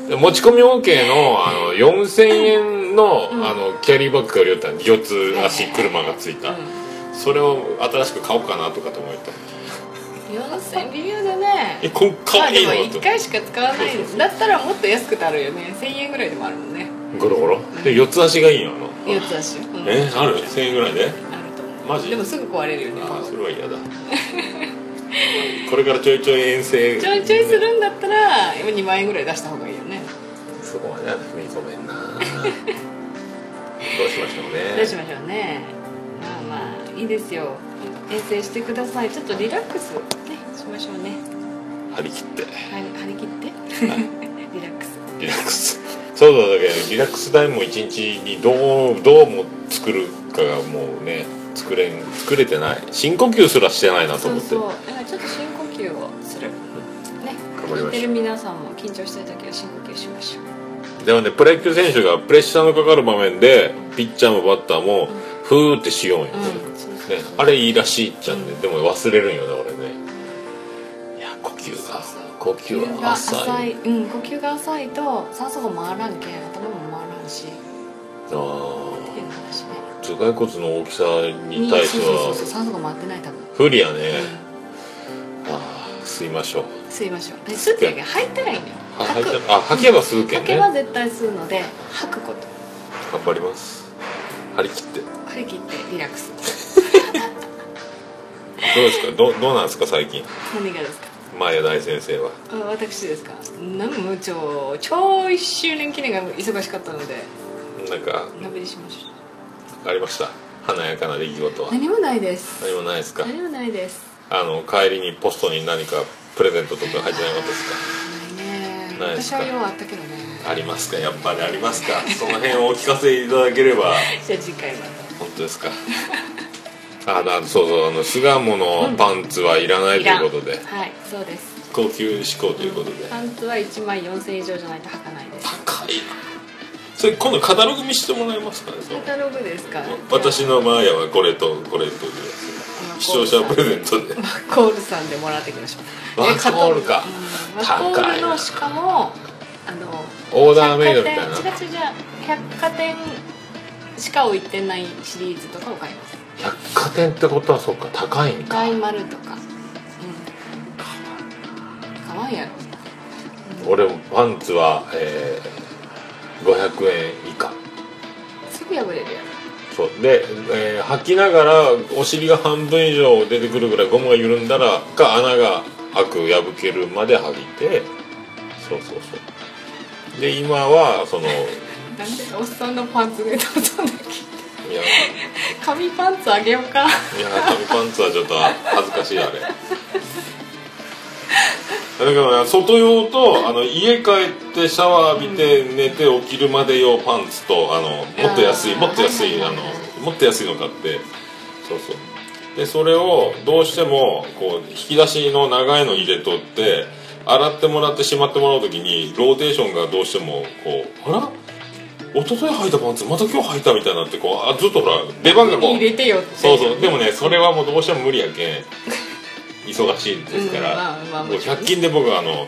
[SPEAKER 1] で持ち込み OK のあの4000円の,、あのキャリーバッグが売りよったん4つ足車がついた、それを新しく買おうかなとかと思った。
[SPEAKER 7] 4000微妙だね。
[SPEAKER 1] えこか
[SPEAKER 7] まあでも
[SPEAKER 1] わいいの
[SPEAKER 7] 1回しか使わない。んですだったらもっと安くなるよね。1000円ぐらいでもあるもんね。
[SPEAKER 1] ゴロゴロ？で4つ足がいいの？あの
[SPEAKER 7] 4つ足、うん、
[SPEAKER 1] えある？1000円ぐらいで？
[SPEAKER 7] あると思う。
[SPEAKER 1] マジ？
[SPEAKER 7] でもすぐ壊れるよね。
[SPEAKER 1] あそれは嫌だ。これからちょいちょい遠征。
[SPEAKER 7] ちょいちょいするんだったら今2万円ぐらい出した方がいいよね。
[SPEAKER 1] そこまでは踏み込めんな。どうしましょうね。
[SPEAKER 7] どうしましょうね。まあまあいいですよ。遠征してください。ちょっとリラックスねしましょうね。
[SPEAKER 1] 張り切って。
[SPEAKER 7] 張り張り切って。リラックス。
[SPEAKER 1] リラックスそうだだけどリラックスタイムを一日にどうどうも作るかがもうね作れん作れてない。深呼吸すらしてないなと思って。
[SPEAKER 7] そうそう。だからちょっと深呼吸をする。ね。
[SPEAKER 1] 頑張りましょう。
[SPEAKER 7] 皆さんも緊張してる時は深呼吸しましょう。
[SPEAKER 1] でもねプロ野球選手がプレッシャーのかかる場面でピッチャーもバッターもふーってしようんよ、
[SPEAKER 7] うん
[SPEAKER 1] ね、あれいいらしいっちゃんで、でも忘れるんよね俺ね。いや呼吸が呼吸
[SPEAKER 7] が
[SPEAKER 1] は浅い。
[SPEAKER 7] うん呼吸が浅いと酸素が回らんけん頭も回らんし。っていう
[SPEAKER 1] あ
[SPEAKER 7] 話ね
[SPEAKER 1] あ頭蓋骨の大きさに対して
[SPEAKER 7] そうそうそうそう
[SPEAKER 1] は
[SPEAKER 7] 酸素が回ってない多分。
[SPEAKER 1] 不利やね、ああ吸いましょう。
[SPEAKER 7] 吸いましょう。で吸って。やけん吐いたらいいのよ。
[SPEAKER 1] あ
[SPEAKER 7] 吐く。
[SPEAKER 1] あ吐けば吸うけん
[SPEAKER 7] 吐けば
[SPEAKER 1] ね
[SPEAKER 7] 絶対吸うので吐くこと。
[SPEAKER 1] 頑張ります。張り切って。
[SPEAKER 7] 張り切ってリラックス。
[SPEAKER 1] どうですか？どどうなんですか最近？
[SPEAKER 7] 何がですか？
[SPEAKER 1] マーヤ大先生は。
[SPEAKER 7] あ私ですか。なんも超超1周年記念が忙しかったので。
[SPEAKER 1] なんか
[SPEAKER 7] しましょ
[SPEAKER 1] ありました？華やかな出来事は。
[SPEAKER 7] う何もないです。
[SPEAKER 1] 何もないですか？
[SPEAKER 7] 何もないです。
[SPEAKER 1] あの帰りにポストに何かプレゼントとか入ってなかったですか？
[SPEAKER 7] ないね。私はようあったけどね。
[SPEAKER 1] ありますか？やっぱりありますか？その辺をお聞かせいただければ。
[SPEAKER 7] じゃあ次回また。
[SPEAKER 1] 本当ですか？あだそうそうあの巣鴨のパンツはいらないということで、
[SPEAKER 7] はいそうです。
[SPEAKER 1] 高級志向ということで、
[SPEAKER 7] パンツは1万4000円以上じゃないと履かないです。
[SPEAKER 1] 高いな。それ今度カタログ見せてもらえますかね
[SPEAKER 7] カタログですか？
[SPEAKER 1] 私のマーヤはこれとこれという視聴者プレゼントで。
[SPEAKER 7] マッコールさんでもらってきましょう。
[SPEAKER 1] マッコールか。
[SPEAKER 7] うん。マッコールのしかもあの
[SPEAKER 1] オーダーメイドみたいな。
[SPEAKER 7] 違う違う百貨店しか置いてないシリーズとかを買います
[SPEAKER 1] 百貨店ってことはそうか高いんか。
[SPEAKER 7] 大丸とか。うん。かわいいやろ。
[SPEAKER 1] 俺もパンツは、えー、500円以下。
[SPEAKER 7] すぐ破れるやろ。
[SPEAKER 1] そう。で、えー履きながらお尻が半分以上出てくるぐらいゴムが緩んだらか穴が開く破けるまで履いて。そうそうそう。で今はそのい
[SPEAKER 7] なんでおっさんのパンツでどうぞだけ
[SPEAKER 1] や
[SPEAKER 7] 紙パンツあげようか。
[SPEAKER 1] いや紙パンツはちょっと恥ずかしいあれ。だからね外用とあの家帰ってシャワー浴びて寝て起きるまで用パンツとあのもっと安いもっと安い。あのもっと安いの買って。そうそう。でそれをどうしてもこう引き出しの長いの入れとって洗ってもらってしまってもらう時にローテーションがどうしてもこうあら？一昨日履いたパンツまた今日履いたみたいになってこうあずっとほら出番がこう。
[SPEAKER 7] 入れてよって。
[SPEAKER 1] そうそう。でもねそれはもうどうしても無理やけん忙しいですから、
[SPEAKER 7] うんまあまあ
[SPEAKER 1] もう
[SPEAKER 7] もちろん
[SPEAKER 1] 100均で僕はあの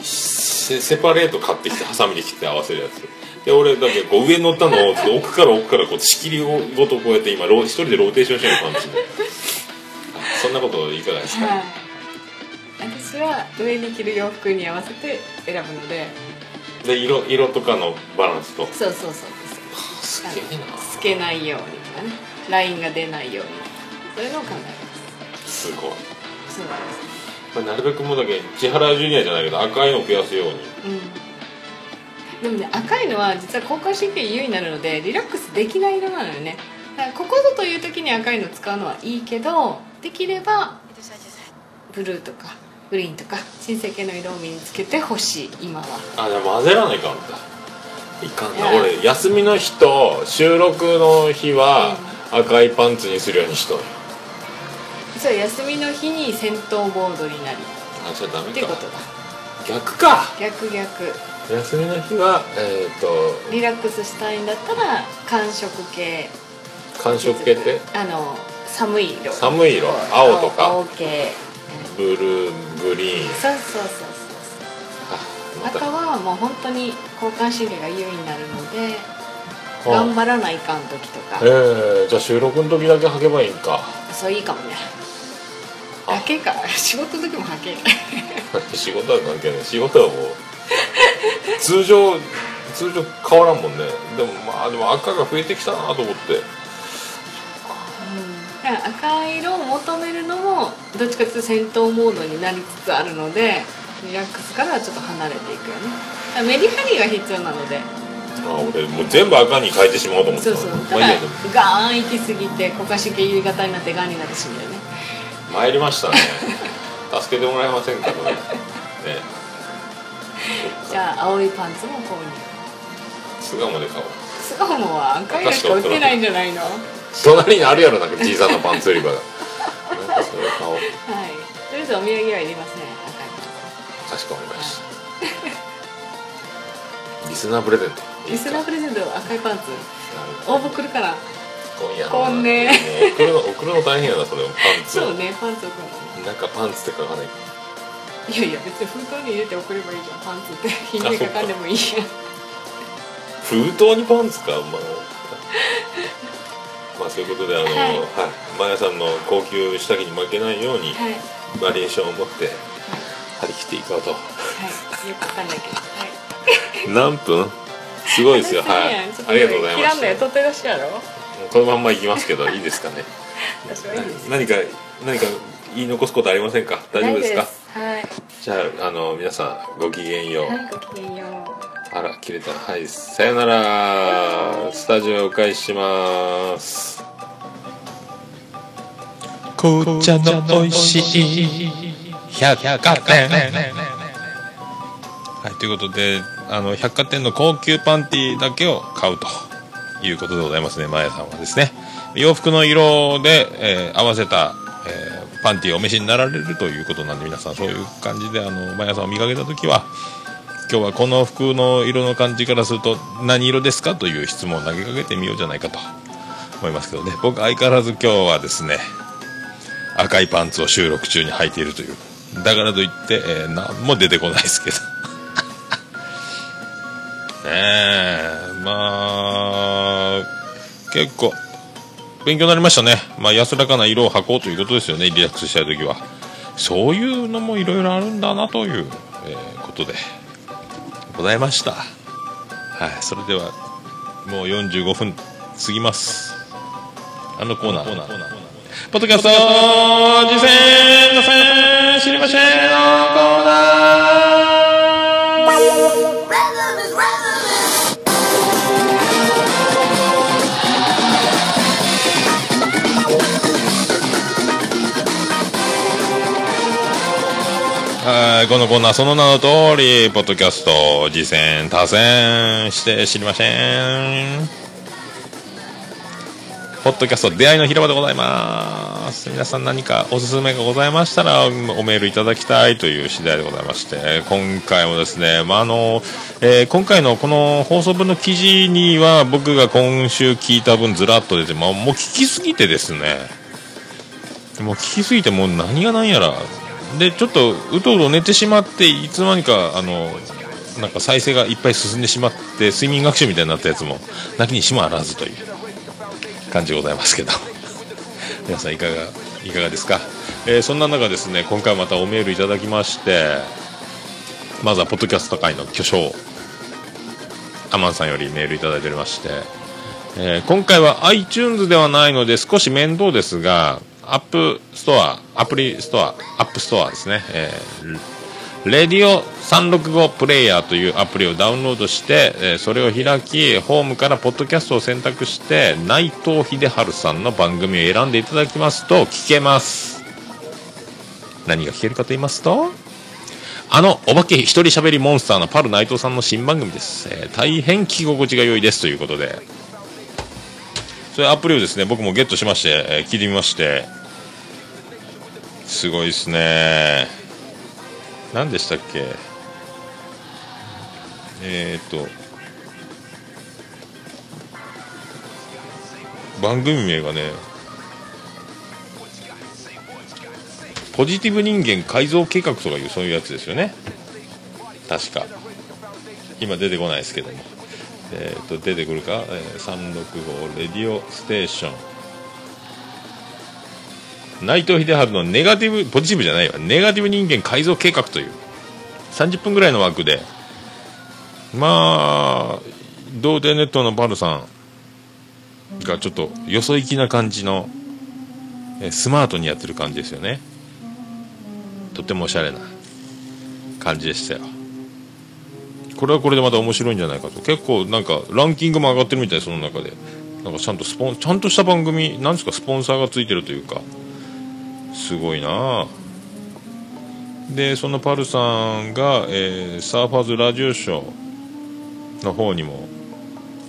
[SPEAKER 1] セセパレート買ってきてハサミで切って合わせるやつ。で俺だけこう上に乗ったのを奥から奥からこう仕切りごとこうやって今一人でローテーションしてるパンツで そんなこといかがですか、
[SPEAKER 7] はい。私は上に着る洋服に合わせて選ぶので
[SPEAKER 1] で色色とかのバランスと。
[SPEAKER 7] そうそうそう
[SPEAKER 1] すげえな。
[SPEAKER 7] 透けないようにとかね。ラインが出ないように。そういうのを考えます。
[SPEAKER 1] すごい。
[SPEAKER 7] そうなんです。
[SPEAKER 1] まあなるべくもうだけ千原ジュニアじゃないけど赤いの増やすように。
[SPEAKER 7] うん。でもね赤いのは実は交感神経優位になるのでリラックスできない色なのよね。だからここぞという時に赤いの使うのはいいけどできればブルーとかグリーンとか新世系の色を身につけてほしい。今は。
[SPEAKER 1] あでも混ぜらないかんだいかんな。俺休みの日と収録の日は赤いパンツにするようにしとる。
[SPEAKER 7] そう休みの日に戦闘モードになり
[SPEAKER 1] あじゃあダメか。
[SPEAKER 7] ってことだ。
[SPEAKER 1] 逆か。
[SPEAKER 7] 逆逆。
[SPEAKER 1] 休みの日はえっ、と
[SPEAKER 7] リラックスしたいんだったら寒色系。
[SPEAKER 1] 寒色系って？
[SPEAKER 7] あの寒い色。
[SPEAKER 1] 寒い色。青とか。
[SPEAKER 7] 青系。
[SPEAKER 1] ブルーグリーン。
[SPEAKER 7] そうそうそうそう
[SPEAKER 1] あまた。
[SPEAKER 7] 赤はもう本当に交感神経が優位になるので
[SPEAKER 1] あ。
[SPEAKER 7] 頑張らないかん時とか。
[SPEAKER 1] えー、じゃあ収録の時だけ履けばいいんか。
[SPEAKER 7] そういいかもね。
[SPEAKER 1] あ。
[SPEAKER 7] はけか。仕事の時もはけ。
[SPEAKER 1] 仕事は関係ない。仕事はもう通常通常変わらんもんね。でもまあでも赤が増えてきたなと思って。
[SPEAKER 7] だから赤い色を求めるのもどっちかというと戦闘モードになりつつあるのでリラックスからはちょっと離れていくよね。だからメリハリが必要なので。
[SPEAKER 1] あ俺もう全部赤に変えてしまおうと思ってた
[SPEAKER 7] そうそう。だ
[SPEAKER 1] まあいいや
[SPEAKER 7] から
[SPEAKER 1] でも
[SPEAKER 7] ガーン行き過ぎて股間神経優位型になってガンになってしまうよね。
[SPEAKER 1] 参りましたね。助けてもらえませんかねね。
[SPEAKER 7] じゃあ青いパンツも購入。
[SPEAKER 1] 巣鴨で買おう。
[SPEAKER 7] 巣鴨は赤い色しか売ってないんじゃないの？はい
[SPEAKER 1] 隣にあるやろなんか小さなパンツ売り場が。なんかそれ買おう
[SPEAKER 7] とりあえずお土産はいりますね赤いパン
[SPEAKER 1] かしこまりました。リスナープレゼント。
[SPEAKER 7] ツリスナープレゼント赤いパンツ。応募来るから
[SPEAKER 1] 今夜
[SPEAKER 7] こんね。
[SPEAKER 1] 送るの送るの大変やなそれパンツ。を
[SPEAKER 7] そうねパンツ送る
[SPEAKER 1] なんかパンツって書かない。
[SPEAKER 7] いやいや別に封筒に入れて送ればいいじゃん。パンツって。日にかかんでもいいや。ん
[SPEAKER 1] 封筒にパンツかまあまあそういうことであの、
[SPEAKER 7] はい。
[SPEAKER 1] はい、マヤさんの高級下着に負けないように、
[SPEAKER 7] はい。
[SPEAKER 1] バリエーションを持って張り切っていこうと。
[SPEAKER 7] はい。よくわかんないけど。はい。
[SPEAKER 1] 何分？すごいですよ。はい。ありがとうございまし
[SPEAKER 7] 切らんのよ取ってらっしゃるやろ？
[SPEAKER 1] たこのまんまいきますけどいいですかね？何か何か言い残すことありませんか？大丈夫ですか？
[SPEAKER 7] はい。
[SPEAKER 1] じゃああの皆さんごきげんよう、
[SPEAKER 7] はいごきげんよう
[SPEAKER 1] あら切れた。はいさよなら。スタジオお返しします。紅茶の美味しい。百貨店。はいということであの百貨店の高級パンティだけを買うということでございますね。マヤさんはですね。洋服の色で、えー合わせた、えーパンティをお召しになられるということなんで皆さんそういう感じであのマヤさんを見かけた時は今日はこの服の色の感じからすると何色ですかという質問を投げかけてみようじゃないかと思いますけどね。僕相変わらず今日はですね赤いパンツを収録中に履いているという。だからといって、えー何も出てこないですけど。ねえまあ結構勉強になりましたね。まあ安らかな色を履こうということですよねリラックスしたい時は。そういうのもいろいろあるんだなという、えーことで。ございました。はいそれではもう45分過ぎます。あのコーナー。ポッドキャスト次戦の戦知りませんのコーナー。はいこのコーナーその名の通りポッドキャスト次戦多戦して知りませんポッドキャスト出会いの広場でございます皆さん何かおすすめがございましたらおメールいただきたいという次第でございまして今回もですね、まああのえー今回のこの放送分の記事には僕が今週聞いた分ずらっと出て、まあ、もう聞きすぎてですね。もう聞きすぎてもう何が何やら。でちょっとうとうと寝てしまっていつの間にかあのなんか再生がいっぱい進んでしまって睡眠学習みたいになったやつもなきにしもあらずという感じでございますけど。皆さんいかがいかがですか、えーそんな中ですね今回またおメールいただきましてまずはポッドキャスト界の巨匠アマンさんよりメールいただいておりまして、えー今回は iTunes ではないので少し面倒ですが App Store アプリストア App Store ですね、えーレディオ365プレイヤーというアプリをダウンロードして、えーそれを開きホームからポッドキャストを選択して内藤秀治さんの番組を選んでいただきますと聞けます。何が聞けるかと言いますとあのお化け一人喋りモンスターのパル内藤さんの新番組です、えー大変聞き心地が良いですということで。それアプリをですね。僕もゲットしまして、えー聞いてみまして。すごいですね。何でしたっけ？えー、っと。番組名がねポジティブ人間改造計画とかいうそういうやつですよね。確か。今出てこないですけども。えー、と出てくるか、えー365レディオステーション。内藤秀治のネガティブポジティブじゃないわ。ネガティブ人間改造計画という。30分ぐらいの枠で。まあ童貞ネットのパルさんがちょっとよそ行きな感じのえスマートにやってる感じですよね。とてもおしゃれな感じでしたよ。これはこれでまた面白いんじゃないかと。結構なんかランキングも上がってるみたいその中で。なんかちゃんとスポンちゃんとした番組なんですかスポンサーがついてるというか。すごいなでそのパルさんが、えーサーファーズラジオショーの方にも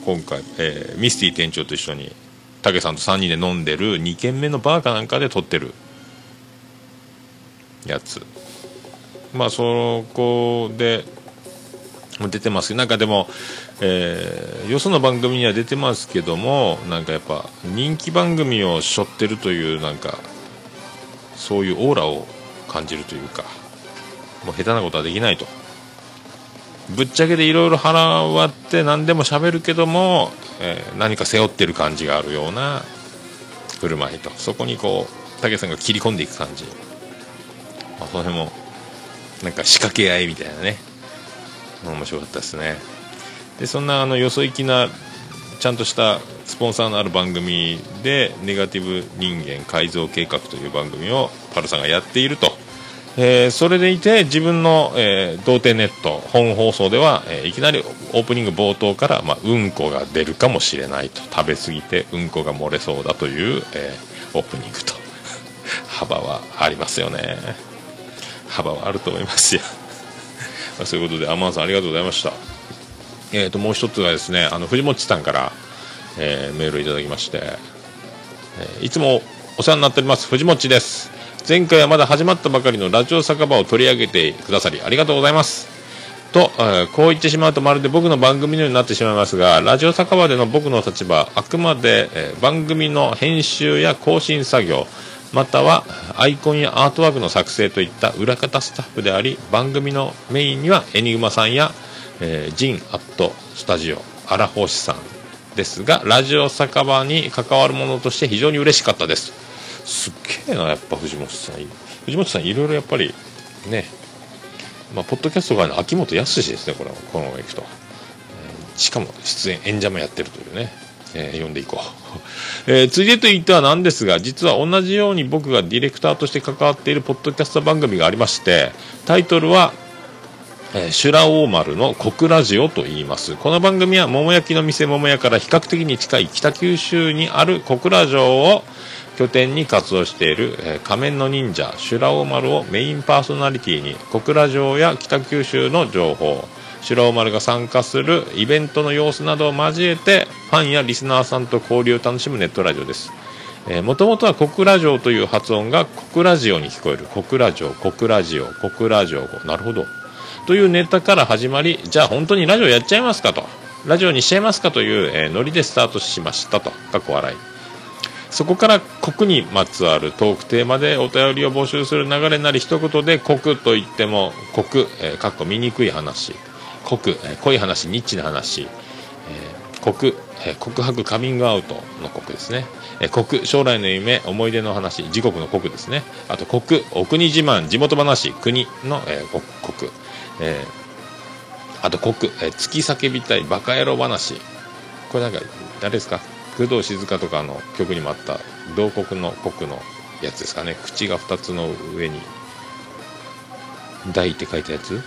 [SPEAKER 1] 今回、えーミスティ店長と一緒に武さんと3人で飲んでる2軒目のバーかなんかで撮ってるやつ。まあそこで出てますなんかでも、えーよその番組には出てますけどもなんかやっぱ人気番組を背負ってるというなんかそういうオーラを感じるというかもう下手なことはできないと。ぶっちゃけでいろいろ腹割って何でも喋るけども、えー何か背負ってる感じがあるような振る舞いと。そこにこう武さんが切り込んでいく感じ、まあ、その辺もなんか仕掛け合いみたいなね。面白かったですね。でそんなあのよそ行きなちゃんとしたスポンサーのある番組でネガティブ人間改造計画という番組をパルさんがやっていると。えーそれでいて自分の、えー童貞ネット本放送では、えーいきなりオープニング冒頭から、まあ、うんこが出るかもしれないと。食べ過ぎてうんこが漏れそうだという、えオープニングと。幅はありますよね。幅はあると思いますよ。そういうことでアマンさんありがとうございました。えー、ともう一つがですねあの藤本さんから、えーメールをいただきまして、えーいつもお世話になっております藤本です。前回はまだ始まったばかりのラジオ酒場を取り上げてくださりありがとうございます。と、えーこう言ってしまうとまるで僕の番組のようになってしまいますがラジオ酒場での僕の立場あくまで、えー番組の編集や更新作業またはアイコンやアートワークの作成といった裏方スタッフであり番組のメインにはエニグマさんや、えージンアットスタジオ荒星さんですがラジオ酒場に関わるものとして非常に嬉しかったです。すっげえなやっぱ藤本さん。藤本さんいろいろやっぱりねまあ、ポッドキャストがの秋元康ですね、これこのままいくと、えーしかも出演、演者もやってるというね、えー読んでいこう、えーついでと言ってはなんですが、実は同じように僕がディレクターとして関わっているポッドキャスト番組がありまして、タイトルは、えー、修羅大丸の小倉ラジオと言います。この番組は桃焼きの店桃屋から比較的に近い北九州にある小倉城を拠点に活動している、えー仮面の忍者修羅大丸をメインパーソナリティに小倉城や北九州の情報修羅丸が参加するイベントの様子などを交えてファンやリスナーさんと交流を楽しむネットラジオです。もともとは小倉城という発音が小倉城に聞こえる小倉城小倉城小倉城なるほど。というネタから始まりじゃあ本当にラジオやっちゃいますかと。ラジオにしちゃいますかという、えーノリでスタートしましたと。過去笑い。そこから国にまつわるトークテーマでお便りを募集する流れなり一言で国と言っても国、えーかっこ醜い話。国、え濃い話ニッチな話、えー国、え告白カミングアウトの国ですね、え国将来の夢思い出の話時刻の国ですね。あと国お国自慢地元話国の、えー国国、えーあと国、えー月叫びたいバカ野郎話。これなんか誰ですか？工藤静香とかの曲にもあった同国の国のやつですかね。口が2つの上に「大」って書いたやつ。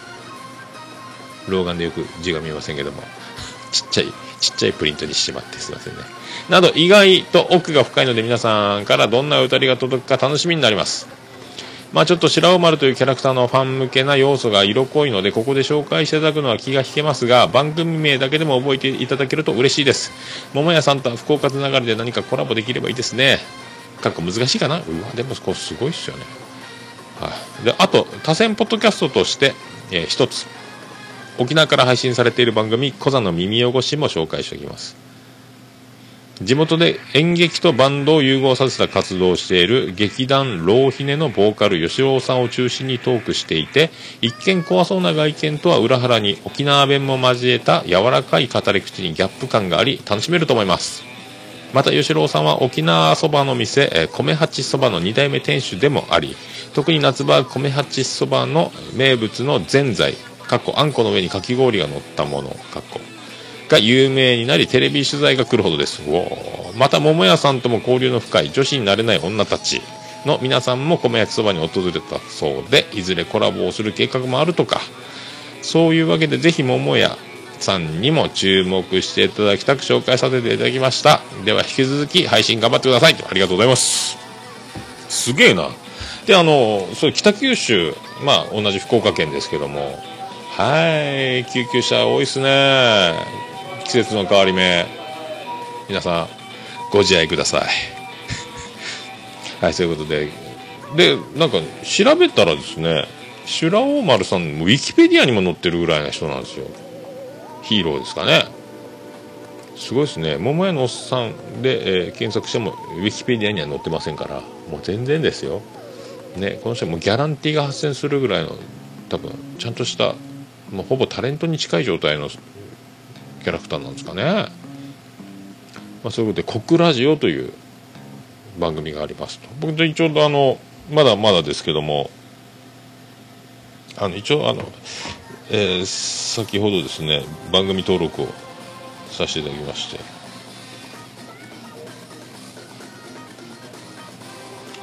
[SPEAKER 1] 老眼でよく字が見えませんけども。ちっちゃいちっちゃいプリントにしてしまってすいませんね。など意外と奥が深いので皆さんからどんな歌りが届くか楽しみになります。まあちょっと白尾丸というキャラクターのファン向けな要素が色濃いのでここで紹介していただくのは気が引けますが番組名だけでも覚えていただけると嬉しいです。桃屋さんとは福岡つながりで何かコラボできればいいですね。かっこ難しいかな。うわでもこれすごいっすよね。はい。であと多線ポッドキャストとして、えー一つ。沖縄から配信されている番組「コザの耳汚し」も紹介しておきます。地元で演劇とバンドを融合させた活動をしている劇団ローヒネのボーカル吉尾さんを中心にトークしていて一見怖そうな外見とは裏腹に沖縄弁も交えた柔らかい語り口にギャップ感があり楽しめると思います。また吉郎さんは沖縄そばの店、え米八そばの2代目店主でもあり特に夏場は米八そばの名物のぜんざいかっこあんこの上にかき氷が乗ったものかっこ。が有名になりテレビ取材が来るほどです。おまた桃屋さんとも交流の深い女子になれない女たちの皆さんも米焼きそばに訪れたそうでいずれコラボをする計画もあるとか。そういうわけでぜひ桃屋さんにも注目していただきたく紹介させていただきました。では引き続き配信頑張ってください。ありがとうございます。すげえな。であのそう北九州まあ同じ福岡県ですけどもはい救急車多いっすね。季節の変わり目。皆さんご自愛ください。はいそういうことで。でなんか調べたらですね修羅大丸さんウィキペディアにも載ってるぐらいな人なんですよ。ヒーローですかね。すごいですね。桃屋のおっさんで、えー検索してもウィキペディアには載ってませんからもう全然ですよ。ねこの人もギャランティーが発生するぐらいの多分ちゃんとしたもうほぼタレントに近い状態のキャラクターなんですかね、まあ、そういうことで「国ラジオ」という番組がありますと。僕で一応あのまだまだですけどもあの一応あの、えー先ほどですね番組登録をさせていただきまして。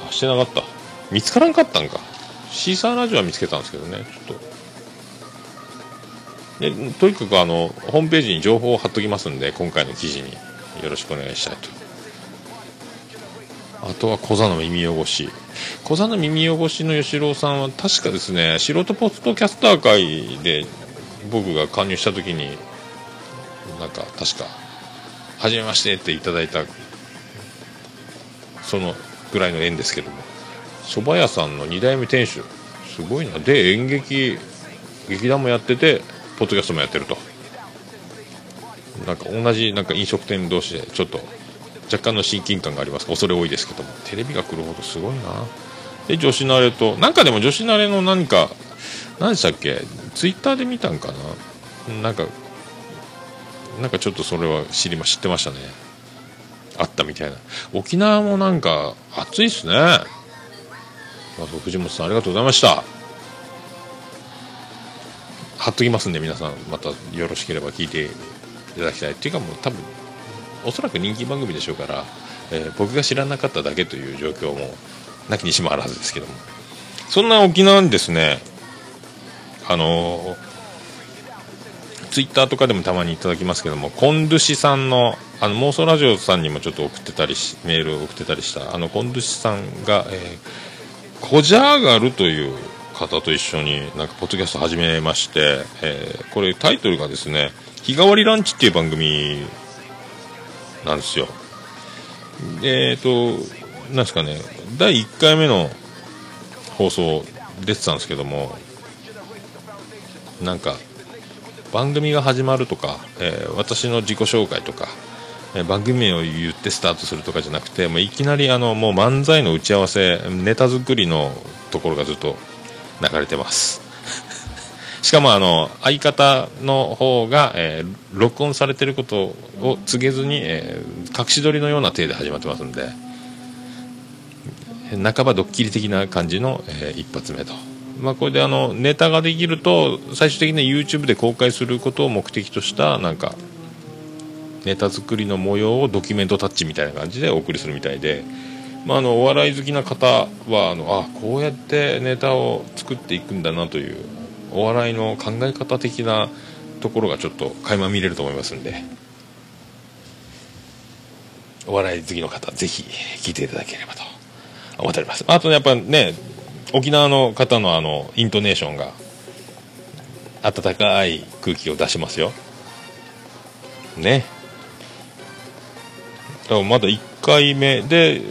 [SPEAKER 1] あしてなかった。見つからんかったんか。シーサーラジオは見つけたんですけどねちょっと。でとにかくあのホームページに情報を貼っときますんで今回の記事に。よろしくお願いしたいと。あとは小座の耳汚し。小座の耳汚しの吉郎さんは確かですね素人ポッドキャスター会で僕が加入した時になんか確か「はじめまして」っていただいたそのぐらいの縁ですけども。蕎麦屋さんの2代目店主すごいな。で演劇劇団もやっててポッドキャストもやってると。なんか同じなんか飲食店同士でちょっと若干の親近感があります。恐れ多いですけども。テレビが来るほどすごいな。で女子慣れとなんかでも女子慣れの何か何でしたっけ？ツイッターで見たんかな？なんかなんかちょっとそれは知りま知ってましたね。あったみたいな。沖縄もなんか暑いっすね。あ藤本さんありがとうございました。貼っときますんで皆さんまたよろしければ聞いていただきたい。っていうかもう多分おそらく人気番組でしょうから、えー僕が知らなかっただけという状況もなきにしもあらずですけども。そんな沖縄にですねあのツイッターとかでもたまにいただきますけどもコンドゥシさんのあの妄想ラジオさんにもちょっと送ってたりしメールを送ってたりしたあのコンドゥシさんが、えー、コジャーガルという方と一緒になんかポッドキャスト始めまして、えーこれタイトルがですね日替わりランチっていう番組なんですよ。えっ、となんですかね第1回目の放送出てたんですけどもなんか番組が始まるとか、えー私の自己紹介とか、えー番組名を言ってスタートするとかじゃなくてもういきなりあのもう漫才の打ち合わせネタ作りのところがずっと流れてます。しかもあの相方の方が、えー録音されてることを告げずに、えー隠し撮りのような体で始まってますんで半ばドッキリ的な感じの、えー一発目と、まあ、これであのネタができると最終的に YouTube で公開することを目的としたなんかネタ作りの模様をドキュメントタッチみたいな感じでお送りするみたいで、まあ、あのお笑い好きな方はあのあこうやってネタを作っていくんだなというお笑いの考え方的なところがちょっと垣間見れると思いますんで。お笑い好きの方ぜひ聞いていただければと。思っております。あとねやっぱね沖縄の方のあのイントネーションが温かい空気を出しますよ。ね。だからまだ1回目で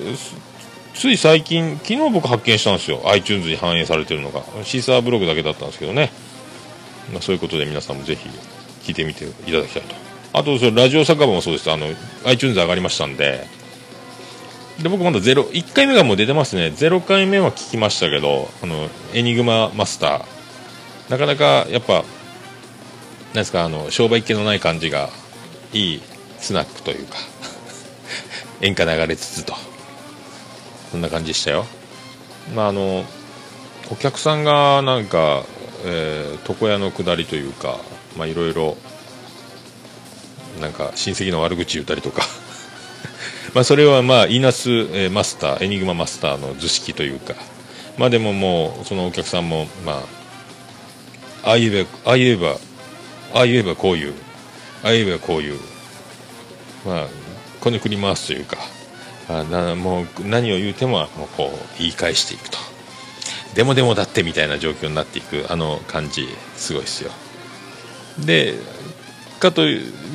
[SPEAKER 1] つい最近昨日僕発見したんですよ。iTunes に反映されてるのが。シーサーブログだけだったんですけどね、まあ、そういうことで皆さんもぜひ聞いてみていただきたいと。あとそれラジオ酒場もそうです。あの iTunes 上がりましたんで。で僕まだ0 1回目がもう出てますね。0回目は聞きましたけどあのエニグママスター。なかなかやっぱなんですかあの商売っ気のない感じがいいスナックというか。演歌流れつつと。そんな感じでしたよ。まああのお客さんがなんか、えー床屋の下りというかまあいろいろなんか親戚の悪口言ったりとか。まあそれはまあイーナス、えーマスターエニグママスターの図式というか。まあでももうそのお客さんもまあああ言えばああ言えばああ言えばこういう。ああ言えばこういう。まあこねくり回すというかあなもう何を言うてももうこう言い返していくと。でもでもだってみたいな状況になっていくあの感じすごいですよ。でかと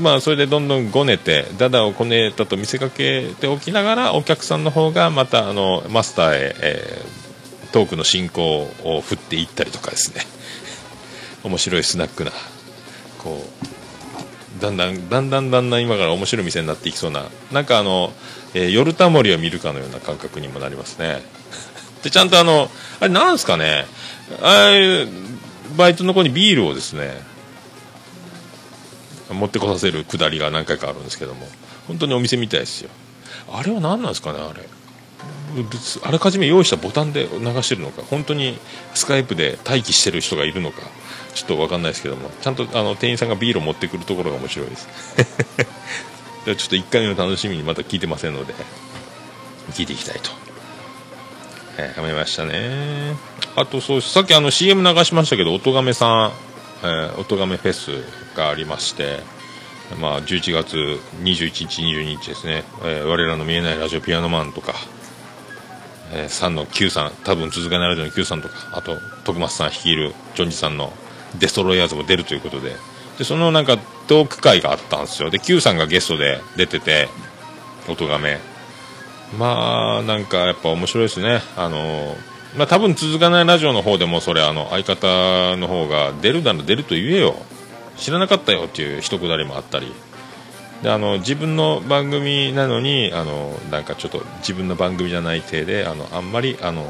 [SPEAKER 1] まあそれでどんどんごねてダダをこねたと見せかけておきながらお客さんの方がまたあのマスターへ、えートークの進行を振っていったりとかですね。面白いスナックなこうだんだんだんだんだんだん今から面白い店になっていきそうななんかあの、えー夜タモリを見るかのような感覚にもなりますね。でちゃんとあのあれなんですかね？ああいうバイトの子にビールをですね持ってこさせるくだりが何回かあるんですけども本当にお店みたいですよ。あれは何なんですかね？あれあらかじめ用意したボタンで流してるのか本当にスカイプで待機してる人がいるのか。ちょっと分かんないですけどもちゃんとあの店員さんがビールを持ってくるところが面白いです。でちょっと1回目の楽しみにまだ聞いてませんので。聞いていきたいと。えーやめましたね。あとそうさっきあの CM 流しましたけど音亀さん、えー、音亀フェスがありましてまあ11月21日22日ですね、えー我らの見えないラジオピアノマンとか、えー、3の Q さん多分続かないラジオの Q さんとかあと徳松さん率いるジョンジさんのデストロイヤーズも出るということで。でそのなんかトーク会があったんですよ。で Q さんがゲストで出てて音亀まあなんかやっぱ面白いですね。あのまあ多分続かないラジオの方でもそれあの相方の方が出るなら出ると言えよ。知らなかったよっていう一くだりもあったり。であの自分の番組なのにあのなんかちょっと自分の番組じゃない体であのあんまりあの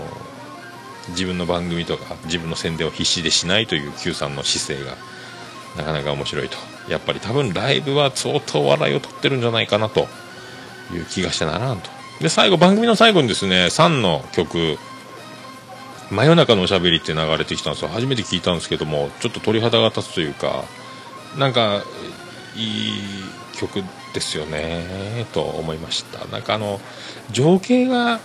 [SPEAKER 1] 自分の番組とか自分の宣伝を必死でしないという Q さんの姿勢がなかなか面白いと。やっぱり多分ライブは相当笑いを取ってるんじゃないかなという気がしてならんと。で最後番組の最後にですね3の曲「真夜中のおしゃべり」って流れてきたんですよ。初めて聞いたんですけどもちょっと鳥肌が立つというかなんかいい曲ですよねと思いました。なんかあの情景が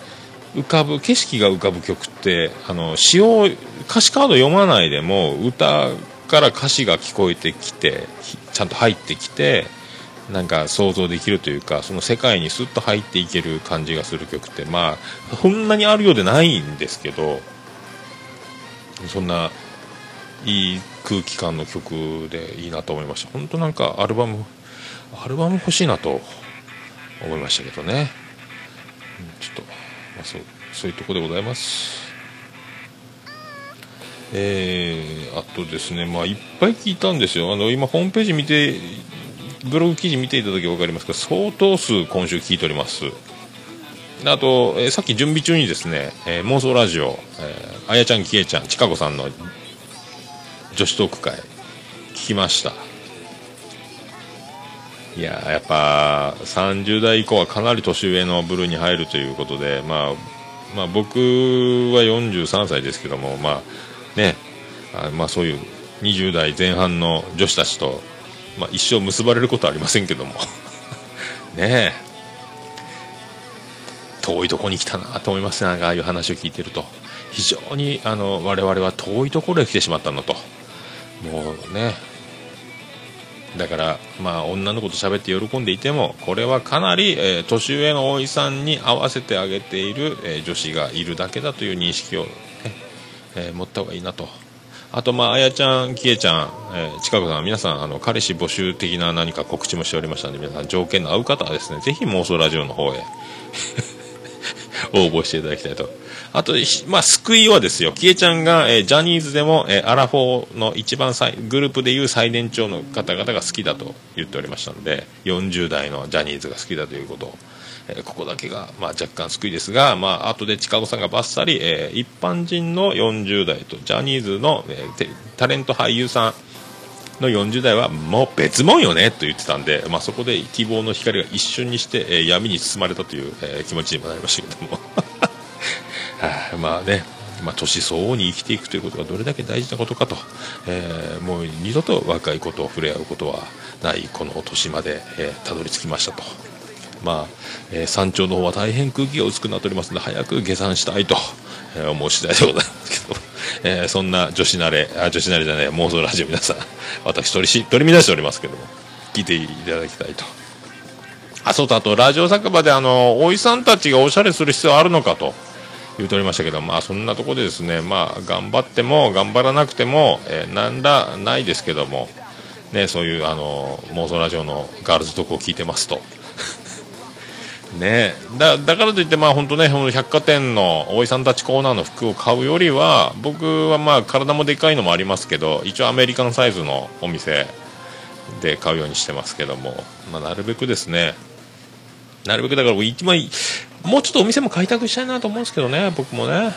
[SPEAKER 1] 浮かぶ景色が浮かぶ曲ってあの詩を歌詞カード読まないでも歌から歌詞が聞こえてきてちゃんと入ってきてなんか想像できるというかその世界にスッと入っていける感じがする曲ってまあそんなにあるようでないんですけどそんないい空気感の曲でいいなと思いました。本当なんかアルバムアルバム欲しいなと思いましたけどね。ちょっと、そうそういうところでございます。えー、あとですねまあいっぱい聞いたんですよ。あの今ホームページ見てブログ記事見ていただけば分かりますが相当数今週聞いております。あと、えーさっき準備中にですね、えー妄想ラジオ、えーあやちゃんきえちゃんちかこさんの女子トーク会聞きました。いややっぱ30代以降はかなり年上の部類に入るということで、まあ、まあ僕は43歳ですけども、まあねあまあ、そういう20代前半の女子たちと、まあ、一生結ばれることはありませんけども。ねえ。遠いとこに来たなと思いますねああいう話を聞いてると。非常にあの我々は遠いところへ来てしまったのと。もうねだからまあ女の子と喋って喜んでいてもこれはかなり、えー年上のおいさんに合わせてあげている、えー女子がいるだけだという認識を、ねえー持った方がいいなとあとまああやちゃんきえちゃん、えー、近くさん皆さんあの彼氏募集的な何か告知もしておりましたので皆さん条件の合う方はですねぜひ妄想ラジオの方へ 応募していただきたいと。あと、まあ、救いはですよ、キエちゃんが、えージャニーズでも、えーアラフォーの一番最グループでいう最年長の方々が好きだと言っておりましたので、40代のジャニーズが好きだということ、えーここだけが、まあ、若干救いですが、まあ、後で近子さんがバッサリ、え一般人の40代とジャニーズの、えタレント俳優さん、の40代はもう別もんよねと言ってたんで、まあ、そこで希望の光が一瞬にして、え闇に包まれたという、え気持ちにもなりましたけども。はい。まあね、まあ、年相応に生きていくということがどれだけ大事なことかと、えーもう二度と若い子と触れ合うことはないこの年まで、えーたどり着きましたと。まあえー山頂の方は大変空気が薄くなっておりますので早く下山したいと、えー思う次第でございますけど、えーそんな女子慣れあ女子慣れじゃない妄想ラジオ皆さん私取りし取り乱しておりますけども聞いていただきたいと。あそうとあとラジオ酒場であのおいさんたちがおしゃれする必要あるのかと。言うておりましたけどまあそんなところでですねまあ頑張っても頑張らなくても、えーなんらないですけどもねそういうあの妄想ラジオのガールズトークを聞いてますと。ねだだからといって、まあ本当ね、百貨店のおいさんたちコーナーの服を買うよりは、僕はまあ体もでかいのもありますけど、一応アメリカンサイズのお店で買うようにしてますけども、まあ、なるべくですね、なるべくだから一番、もうちょっとお店も開拓したいなと思うんですけどね、僕もね。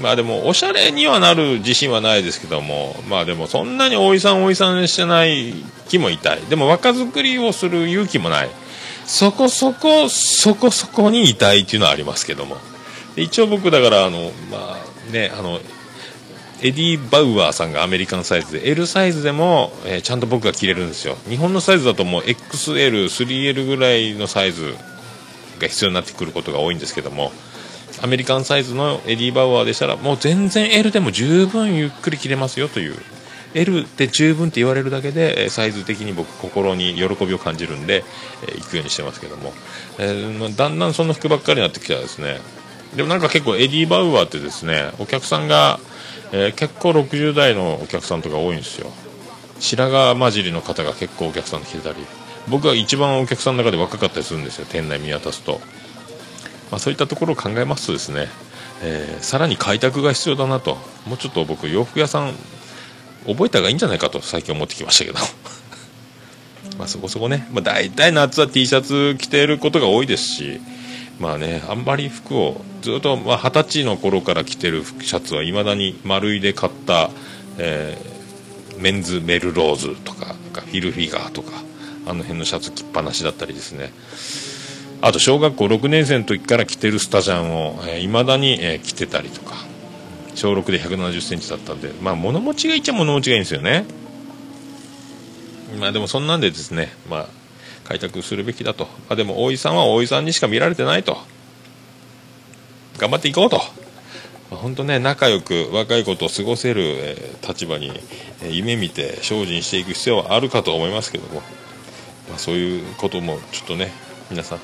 [SPEAKER 1] まあでも、おしゃれにはなる自信はないですけども、まあでも、そんなにおいさんおいさんしてない気も痛い。でも、若作りをする勇気もない。そこそこ、そこそこに痛いっていうのはありますけども。一応僕、だから、あの、まあね、あの、Eddie Bauer さんがアメリカンサイズで L サイズでも、えーちゃんと僕が着れるんですよ日本のサイズだともう XL3L ぐらいのサイズが必要になってくることが多いんですけどもアメリカンサイズの Eddie Bauer でしたらもう全然 L でも十分ゆっくり着れますよという L で十分って言われるだけでサイズ的に僕心に喜びを感じるんで、えー行くようにしてますけども、えーだんだんその服ばっかりになってきたらですねでもなんか結構 Eddie Bauer ってですねお客さんが、えー結構60代のお客さんとか多いんですよ。白髪混じりの方が結構お客さんで来てたり。僕が一番お客さんの中で若かったりするんですよ。店内見渡すと、まあ、そういったところを考えますとですね、えーさらに開拓が必要だなと。もうちょっと僕洋服屋さん覚えた方がいいんじゃないかと最近思ってきましたけど。まあそこそこね、まあ、大体夏は T シャツ着てることが多いですしまあねあんまり服をずっとまあ二十歳の頃から着てるシャツはいまだに丸いで買った、えーメンズメルローズとかなんかフィルフィガーとかあの辺のシャツ着っぱなしだったりですね。あと小学校6年生の時から着てるスタジャンをいま、えー未だに、えー着てたりとか。小6で1 7 0センチだったんで。まあ物持ちがいいっちゃ物持ちがいいんですよね。まあでもそんなんでですね。まあ開拓するべきだと。あでも大井さんは大井さんにしか見られてないと。頑張っていこうと。本当ね仲良く若い子と過ごせる、えー立場に、えー夢見て精進していく必要はあるかと思いますけども、まあ、そういうこともちょっとね皆さん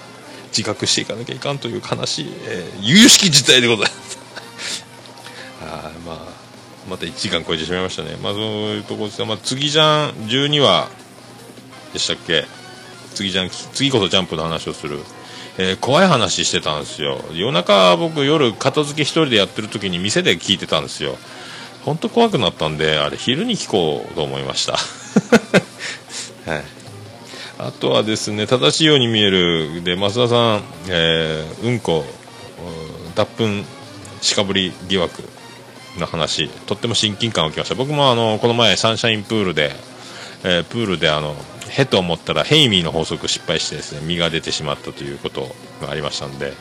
[SPEAKER 1] 自覚していかなきゃいかんという悲しい、えー、由々しき事態でございます。あまあまた1時間超えてしまいましたね。まあそういうところですが、まあ、次じゃん12話でしたっけ？次じゃん次こそジャンプの話をする。えー怖い話してたんですよ。夜中僕夜片付け一人でやってる時に店で聞いてたんですよ。本当怖くなったんであれ昼に聞こうと思いました。はい。あとはですね正しいように見えるで増田さん、えーうんこ脱粉しかぶり疑惑の話とっても親近感を受けました。僕もあのこの前サンシャインプールで、えープールであのへと思ったらヘイミーの法則失敗してですね実が出てしまったということがありましたんで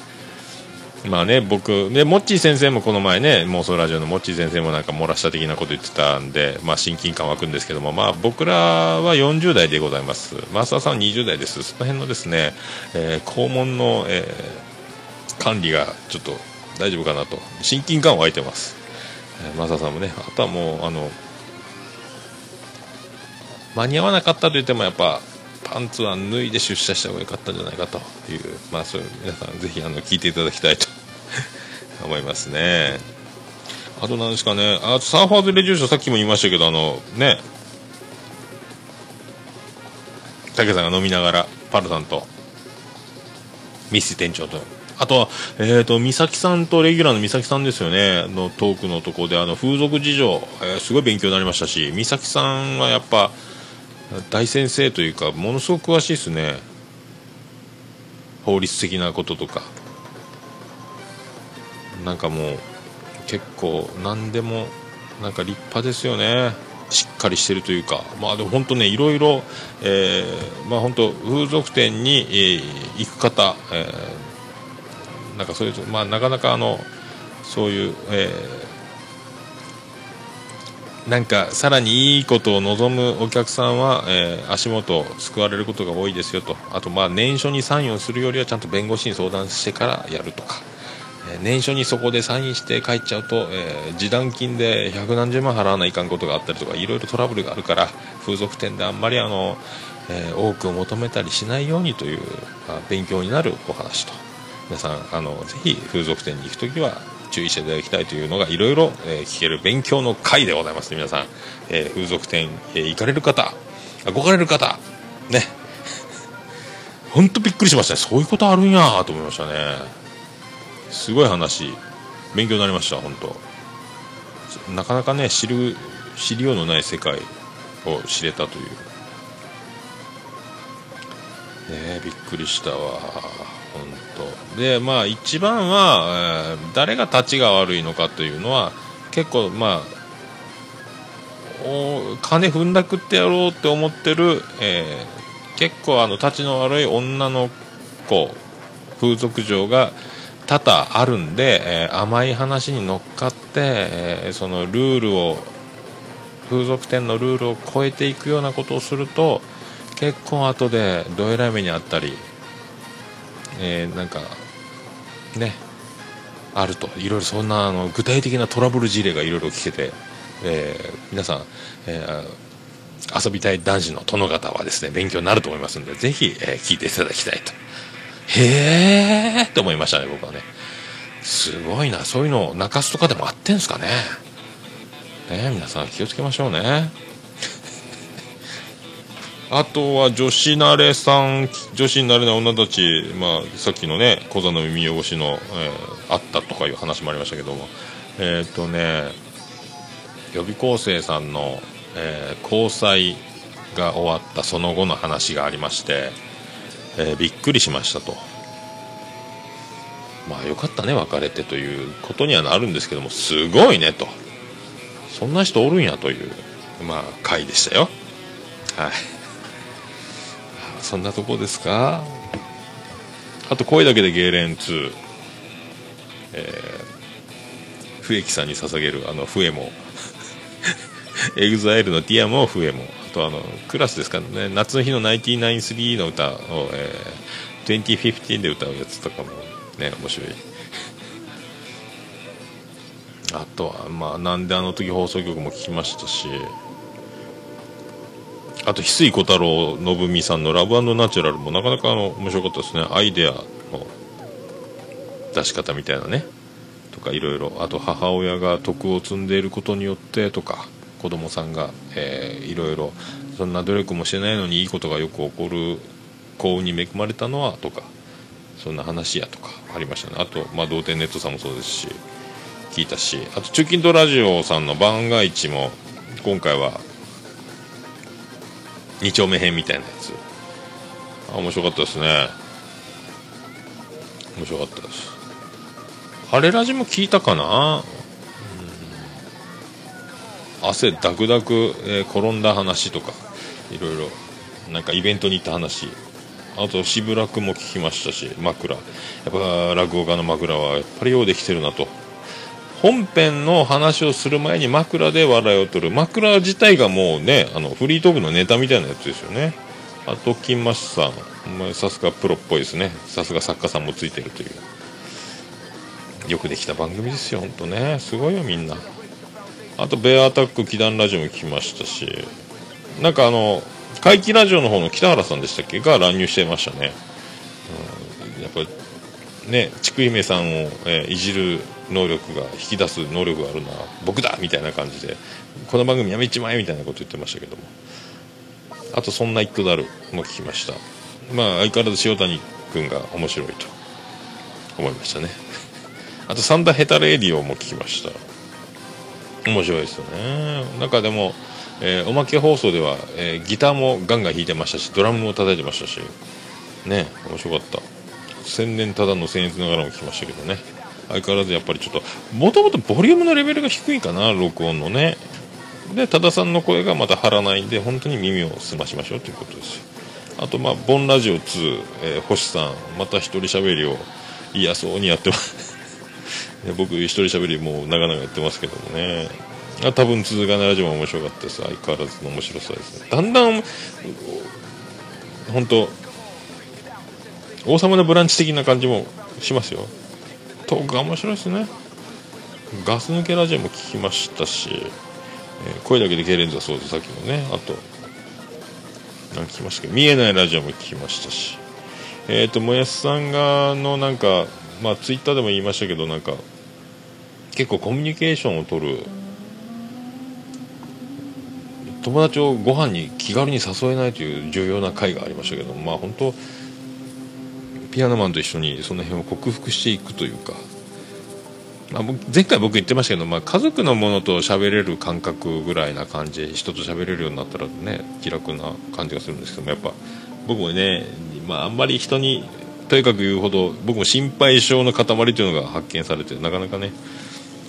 [SPEAKER 1] まあね僕でモッチー先生もこの前ね妄想ラジオのモッチー先生もなんか漏らした的なこと言ってたんでまあ親近感湧くんですけどもまあ僕らは40代でございます。増田さんは20代です。その辺のですね、えー肛門の、えー管理がちょっと大丈夫かなと。親近感湧いてます、えー、増田さんもねあとはもうあの間に合わなかったと言ってもやっぱパンツは脱いで出社した方が良かったんじゃないかというまあそういう皆さんぜひあの聞いていただきたいと思いますね。あと何ですかね。あとサーファーズレジューションさっきも言いましたけどあのね。武さんが飲みながらパルさんと。ミス店長と。あとは、えー、と美咲さんとレギュラーの美咲さんですよね。のトークのところであの風俗事情、えーすごい勉強になりましたし美咲さんはやっぱ大先生というかものすごく詳しいですね。法律的なこととか。なんかもう結構何でもなんか立派ですよね。しっかりしてるというか。まあでも本当ねいろいろ、えーまあ本当風俗店に、えー行く方、えーなんかそういうまあなかなかあのそういう、えーなんかさらにいいことを望むお客さんは、えー足元を救われることが多いですよと。あとまあ念書にサインをするよりはちゃんと弁護士に相談してからやるとか、えー念書にそこでサインして帰っちゃうと、えー示談金で百何十万払わないかんことがあったりとかいろいろトラブルがあるから風俗店であんまりあの、えー多くを求めたりしないようにという、まあ勉強になるお話と。皆さんあのぜひ風俗店に行くときは注意していただきたいというのがいろいろ聞ける勉強の回でございますね皆さん、えー風俗店、え行かれる方憧れる方ね。本当びっくりしましたね。そういうことあるんやと思いましたね。すごい話勉強になりました本当。なかなかね知る知りようのない世界を知れたという。ねえびっくりしたわ本当。でまあ一番は、えー誰が立ちが悪いのかというのは結構まあお金踏んだくってやろうって思ってる、えー結構あの立ちの悪い女の子風俗嬢が多々あるんで、えー甘い話に乗っかって、えーそのルールを風俗店のルールを超えていくようなことをすると結構後でどえらい目にあったり、えーなんかねあると。いろいろそんなあの具体的なトラブル事例がいろいろ聞けて、えー皆さん、えー遊びたい男子の殿方はですね勉強になると思いますんでぜひ、え聞いていただきたいと。へえって思いましたね僕はね。すごいなそういうの中洲とかでもあってんすかね。ね皆さん気をつけましょうね。あとは女子慣れさん女子になれない女たち、まあ、さっきのね小座の耳汚しの、えーあったとかいう話もありましたけども。えっ、とね予備校生さんの、えー交際が終わったその後の話がありまして、えーびっくりしましたと。まあよかったね別れてということにはなるんですけどもすごいねと。そんな人おるんやというまあ回でしたよ。はい。そんなとこですか？あと声だけでゲーレン2えー、笛木さんに捧げるあの笛も。エグザイルのティアも笛も。とあのクラスですからね。夏の日の993の歌を、えー、2015で歌うやつとかもね面白い。あとはまあなんであの時放送局も聞きましたし。あと翡翠小太郎信美さんの「ラブナチュラル」もなかなかあの面白かったですね。アイデアの出し方みたいなね。とかいろいろ。あと母親が徳を積んでいることによってとか。子供さんが、えーいろいろそんな努力もしてないのにいいことがよく起こる幸運に恵まれたのはとかそんな話やとかありましたね。あと、まあ、童貞ネットさんもそうですし聞いたしあと中近東ラジオさんの番外地も今回は2丁目編みたいなやつ。あ面白かったですね。面白かったです。あれラジも聞いたかな？汗ダクダク、えー転んだ話とかいろいろなんかイベントに行った話。あと渋楽も聞きましたし枕。やっぱ落語家の枕はやっぱりようできてるなと。本編の話をする前に枕で笑いを取る。枕自体がもうねあのフリートークのネタみたいなやつですよね。あと金マッシュさんお前さすがプロっぽいですね。さすが作家さんもついてるという。よくできた番組ですよ本当ね。すごいよみんな。あとベアアタック祈願ラジオも聞きましたしなんかあの怪奇ラジオの方の北原さんでしたっけ？が乱入してましたね、うん、やっぱりね筑姫さんを、えーいじる能力が引き出す能力があるのは僕だ！みたいな感じでこの番組やめちまえ！みたいなこと言ってましたけども。あと「そんな一個だる」も聞きました。まあ相変わらず塩谷君が面白いと思いましたね。あと「サンダヘタレーディオ」も聞きました。面白いですよね。なんかでも、えーおまけ放送では、えーギターもガンガン弾いてましたしドラムも叩いてましたしね面白かった。千年ただの僭越ながらも聞きましたけどね。相変わらずやっぱりちょっともともとボリュームのレベルが低いかな録音のね。で多田さんの声がまた張らないんで本当に耳を澄ましましょうということですあとまあ「ボンラジオ2」えー星さんまた一人喋りを嫌そうにやってます。僕一人喋りもう長々やってますけどもね。あ多分続かないラジオも面白かったです。相変わらずの面白さですね。だんだん本当王様のブランチ的な感じもしますよ。トークが面白いですね。ガス抜けラジオも聞きましたし、えー声だけでゲレンズはそうですさっきのねあと何聞きましたっけ見えないラジオも聞きましたし。えっ、ともやしさんがのなんかまあツイッターでも言いましたけどなんか結構コミュニケーションを取る。友達をご飯に気軽に誘えないという重要な回がありましたけどまあ本当ピアノマンと一緒にその辺を克服していくというか、まあ、前回僕言ってましたけど、まあ、家族のものと喋れる感覚ぐらいな感じで人と喋れるようになったらね気楽な感じがするんですけどもやっぱ僕もね、まあ、あんまり人にとにかく言うほど僕も心配性の塊というのが発見されてなかなかね。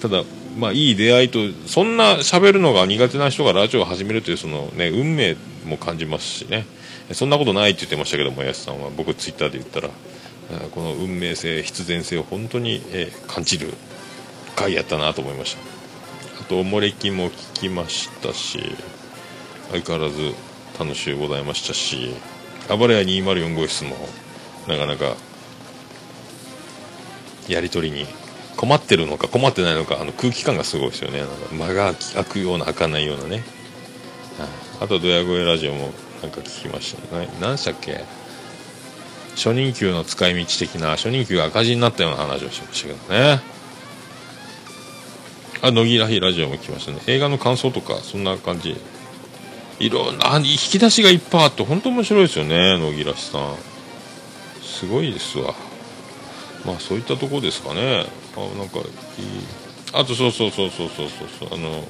[SPEAKER 1] ただまあいい出会いとそんな喋るのが苦手な人がラジオを始めるというそのね運命も感じますしね。そんなことないって言ってましたけどもやすさんは。僕ツイッターで言ったらこの運命性必然性を本当に、感じる回やったなと思いました。あとおもれきも聞きましたし相変わらず楽しゅうございましたし暴れ屋204号室もなかなかやり取りに困ってるのか困ってないのかあの空気感がすごいですよね。間が開くような開かないようなね、あとドヤ声ラジオもなんか聞きましたね。何でしたっけ？初任給の使い道的な初任給が赤字になったような話をしましたけどね。あ野木らひラジオも聞きましたね。映画の感想とかそんな感じ。いろんな引き出しがいっぱいあって本当面白いですよね野木らひさん。すごいですわ。まあそういったとこですかね。あなんかいい。あとそうそうそうそうそうそう。あの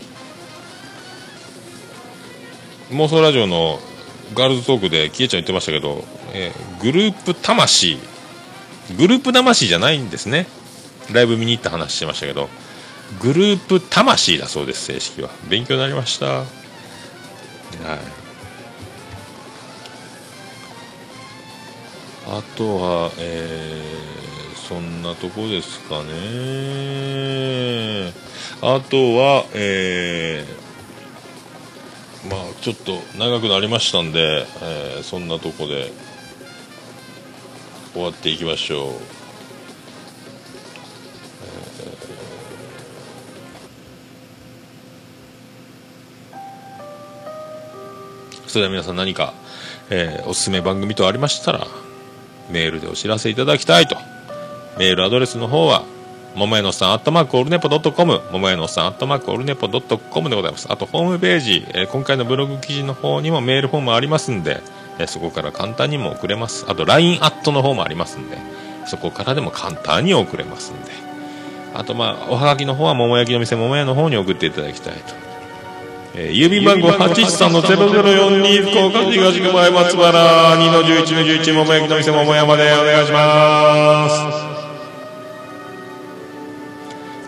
[SPEAKER 1] 妄想ラジオのガールズトークでキエちゃん言ってましたけど、えーグループ魂。グループ魂じゃないんですね。ライブ見に行った話してましたけど。グループ魂だそうです正式は。勉強になりました。はい。あとはえーそんなとこですかね。あとはえーまあちょっと長くなりましたんで、えーそんなとこで終わっていきましょう、それでは皆さん何か、えーおすすめ番組とありましたらメールでお知らせいただきたいとメールアドレスの方はももやのさん、アットマークオルネポドットコム、ももやのさん、アットマークオルネポドットコムでございます。あと、ホームページ、えー今回のブログ記事の方にもメールフォームありますんで、えーそこから簡単にも送れます。あと、LINE アットの方もありますんで、そこからでも簡単に送れますんで。あと、まあ、おはがきの方は、桃焼きの店、桃屋の方に送っていただきたいと。えー郵便番号813-0042福岡市東区前松原2-11-11桃焼きの店桃山でお願いします。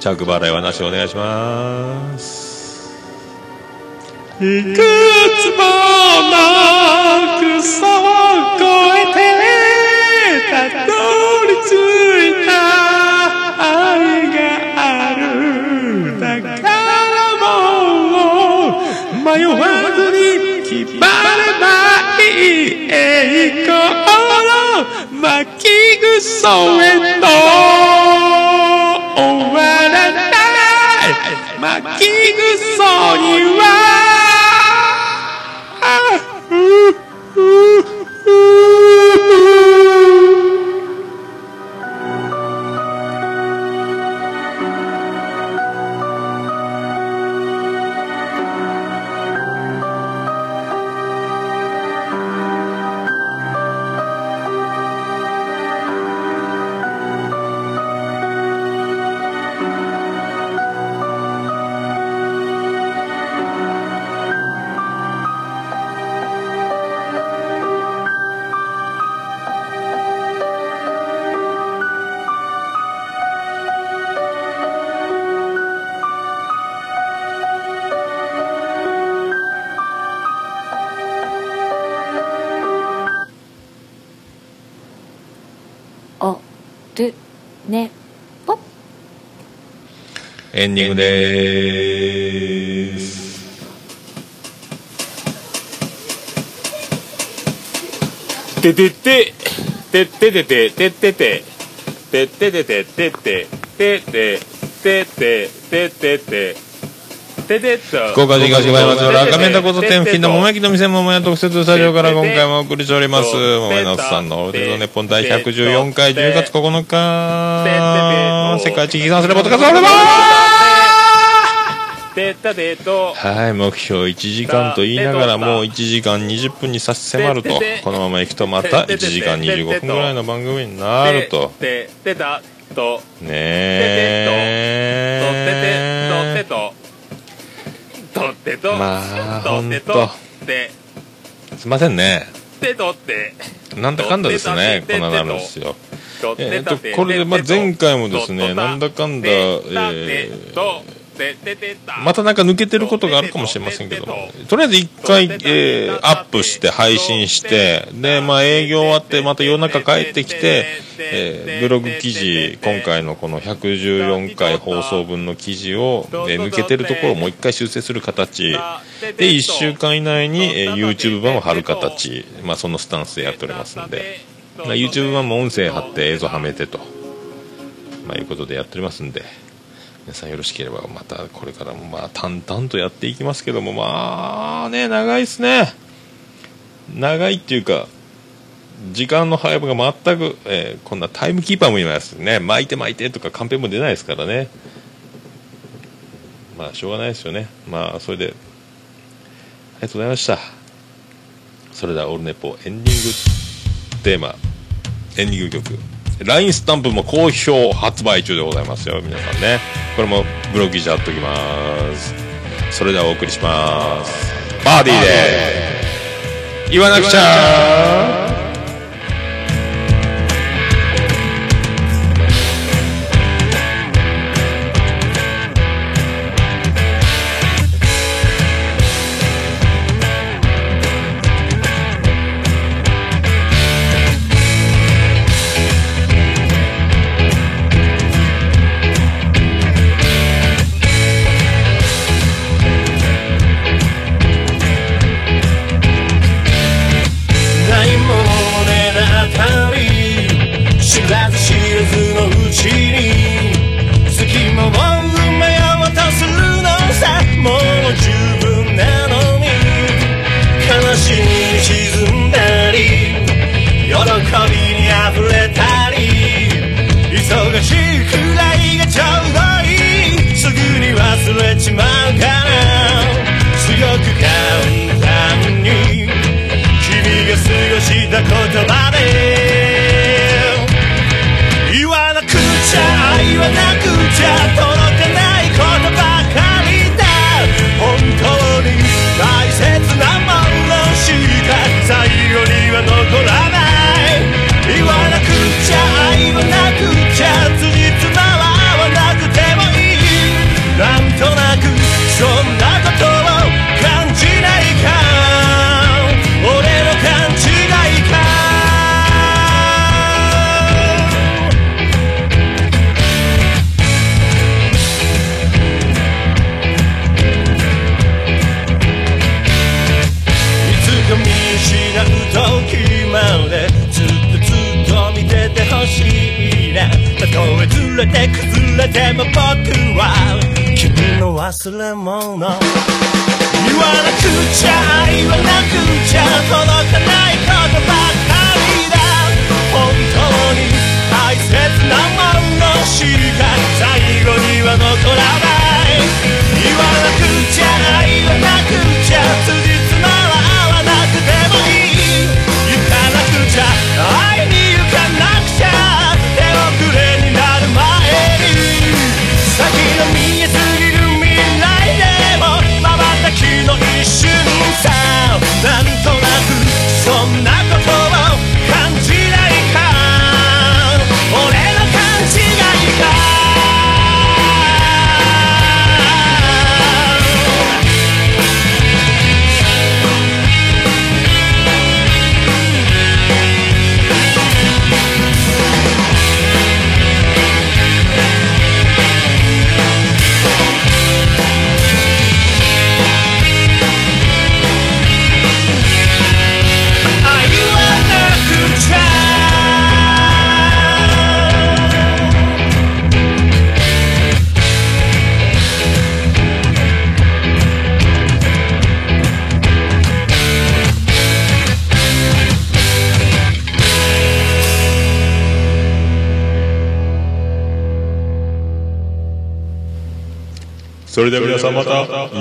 [SPEAKER 1] 着払いはなしお願いします。いくつもの草を越えてたど迷わずに決まればいい栄光の巻き草へと。終わらない。巻き草にはエンディングでーす。
[SPEAKER 8] ててて。てててて。ててててて。てててて。ててててててててててと
[SPEAKER 1] 福岡市東区前松原赤面田交差点付近の桃焼きの店桃屋特設スタジオから今回もお送りしております。桃屋のおっさんのオールデッポン第114回10月9日。世界一批算するポッドキャストはい目標1時間と言いながらもう1時間20分に差し迫るとこのままいくとまた1時間25分ぐらいの番組になると。ねえ
[SPEAKER 8] てと
[SPEAKER 1] まあ
[SPEAKER 8] とてと。
[SPEAKER 1] すいませんね。
[SPEAKER 8] てとって。
[SPEAKER 1] なんだかんだですねこんななるんですよ
[SPEAKER 8] と
[SPEAKER 1] えー、とこれで、まあ、前回もですねなんだかんだ、えーまたなんか抜けてることがあるかもしれませんけども。とりあえず一回、えーアップして配信してで、まあ、営業終わってまた夜中帰ってきて、えーブログ記事今回のこの114回放送分の記事を、えー抜けてるところをもう一回修正する形。で1週間以内に、えー YouTube 版を貼る形、まあ、そのスタンスでやっておりますんで、まあ、YouTube 版も音声貼って映像はめてと。
[SPEAKER 9] まあ、いうことでやっておりますんで皆さんよろしければまたこれからもまあ淡々とやっていきますけどもまあね長いですね。長いっていうか時間の配分が全く、えーこんなタイムキーパーもいますね。巻いて巻いてとかカンペも出ないですからね。まあしょうがないですよね。まあそれでありがとうございました。それではオールネポエンディングテーマエンディング曲。LINE スタンプも好評発売中でございますよ皆さんね。これもブログ記事貼っときます。それではお送りします。バーディーで言わなくちゃ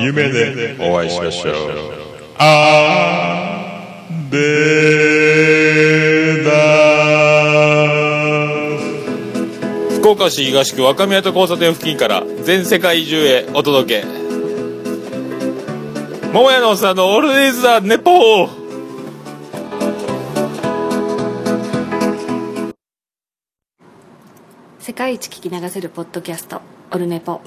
[SPEAKER 9] 夢でお会いしましょう。あーでだ。
[SPEAKER 1] 福岡市東区若宮と交差点付近から全世界中へお届け。桃屋のおっさんのオールディーズ・ザ・ネポー。
[SPEAKER 7] 世界一聞き流せるポッドキャストオルネポ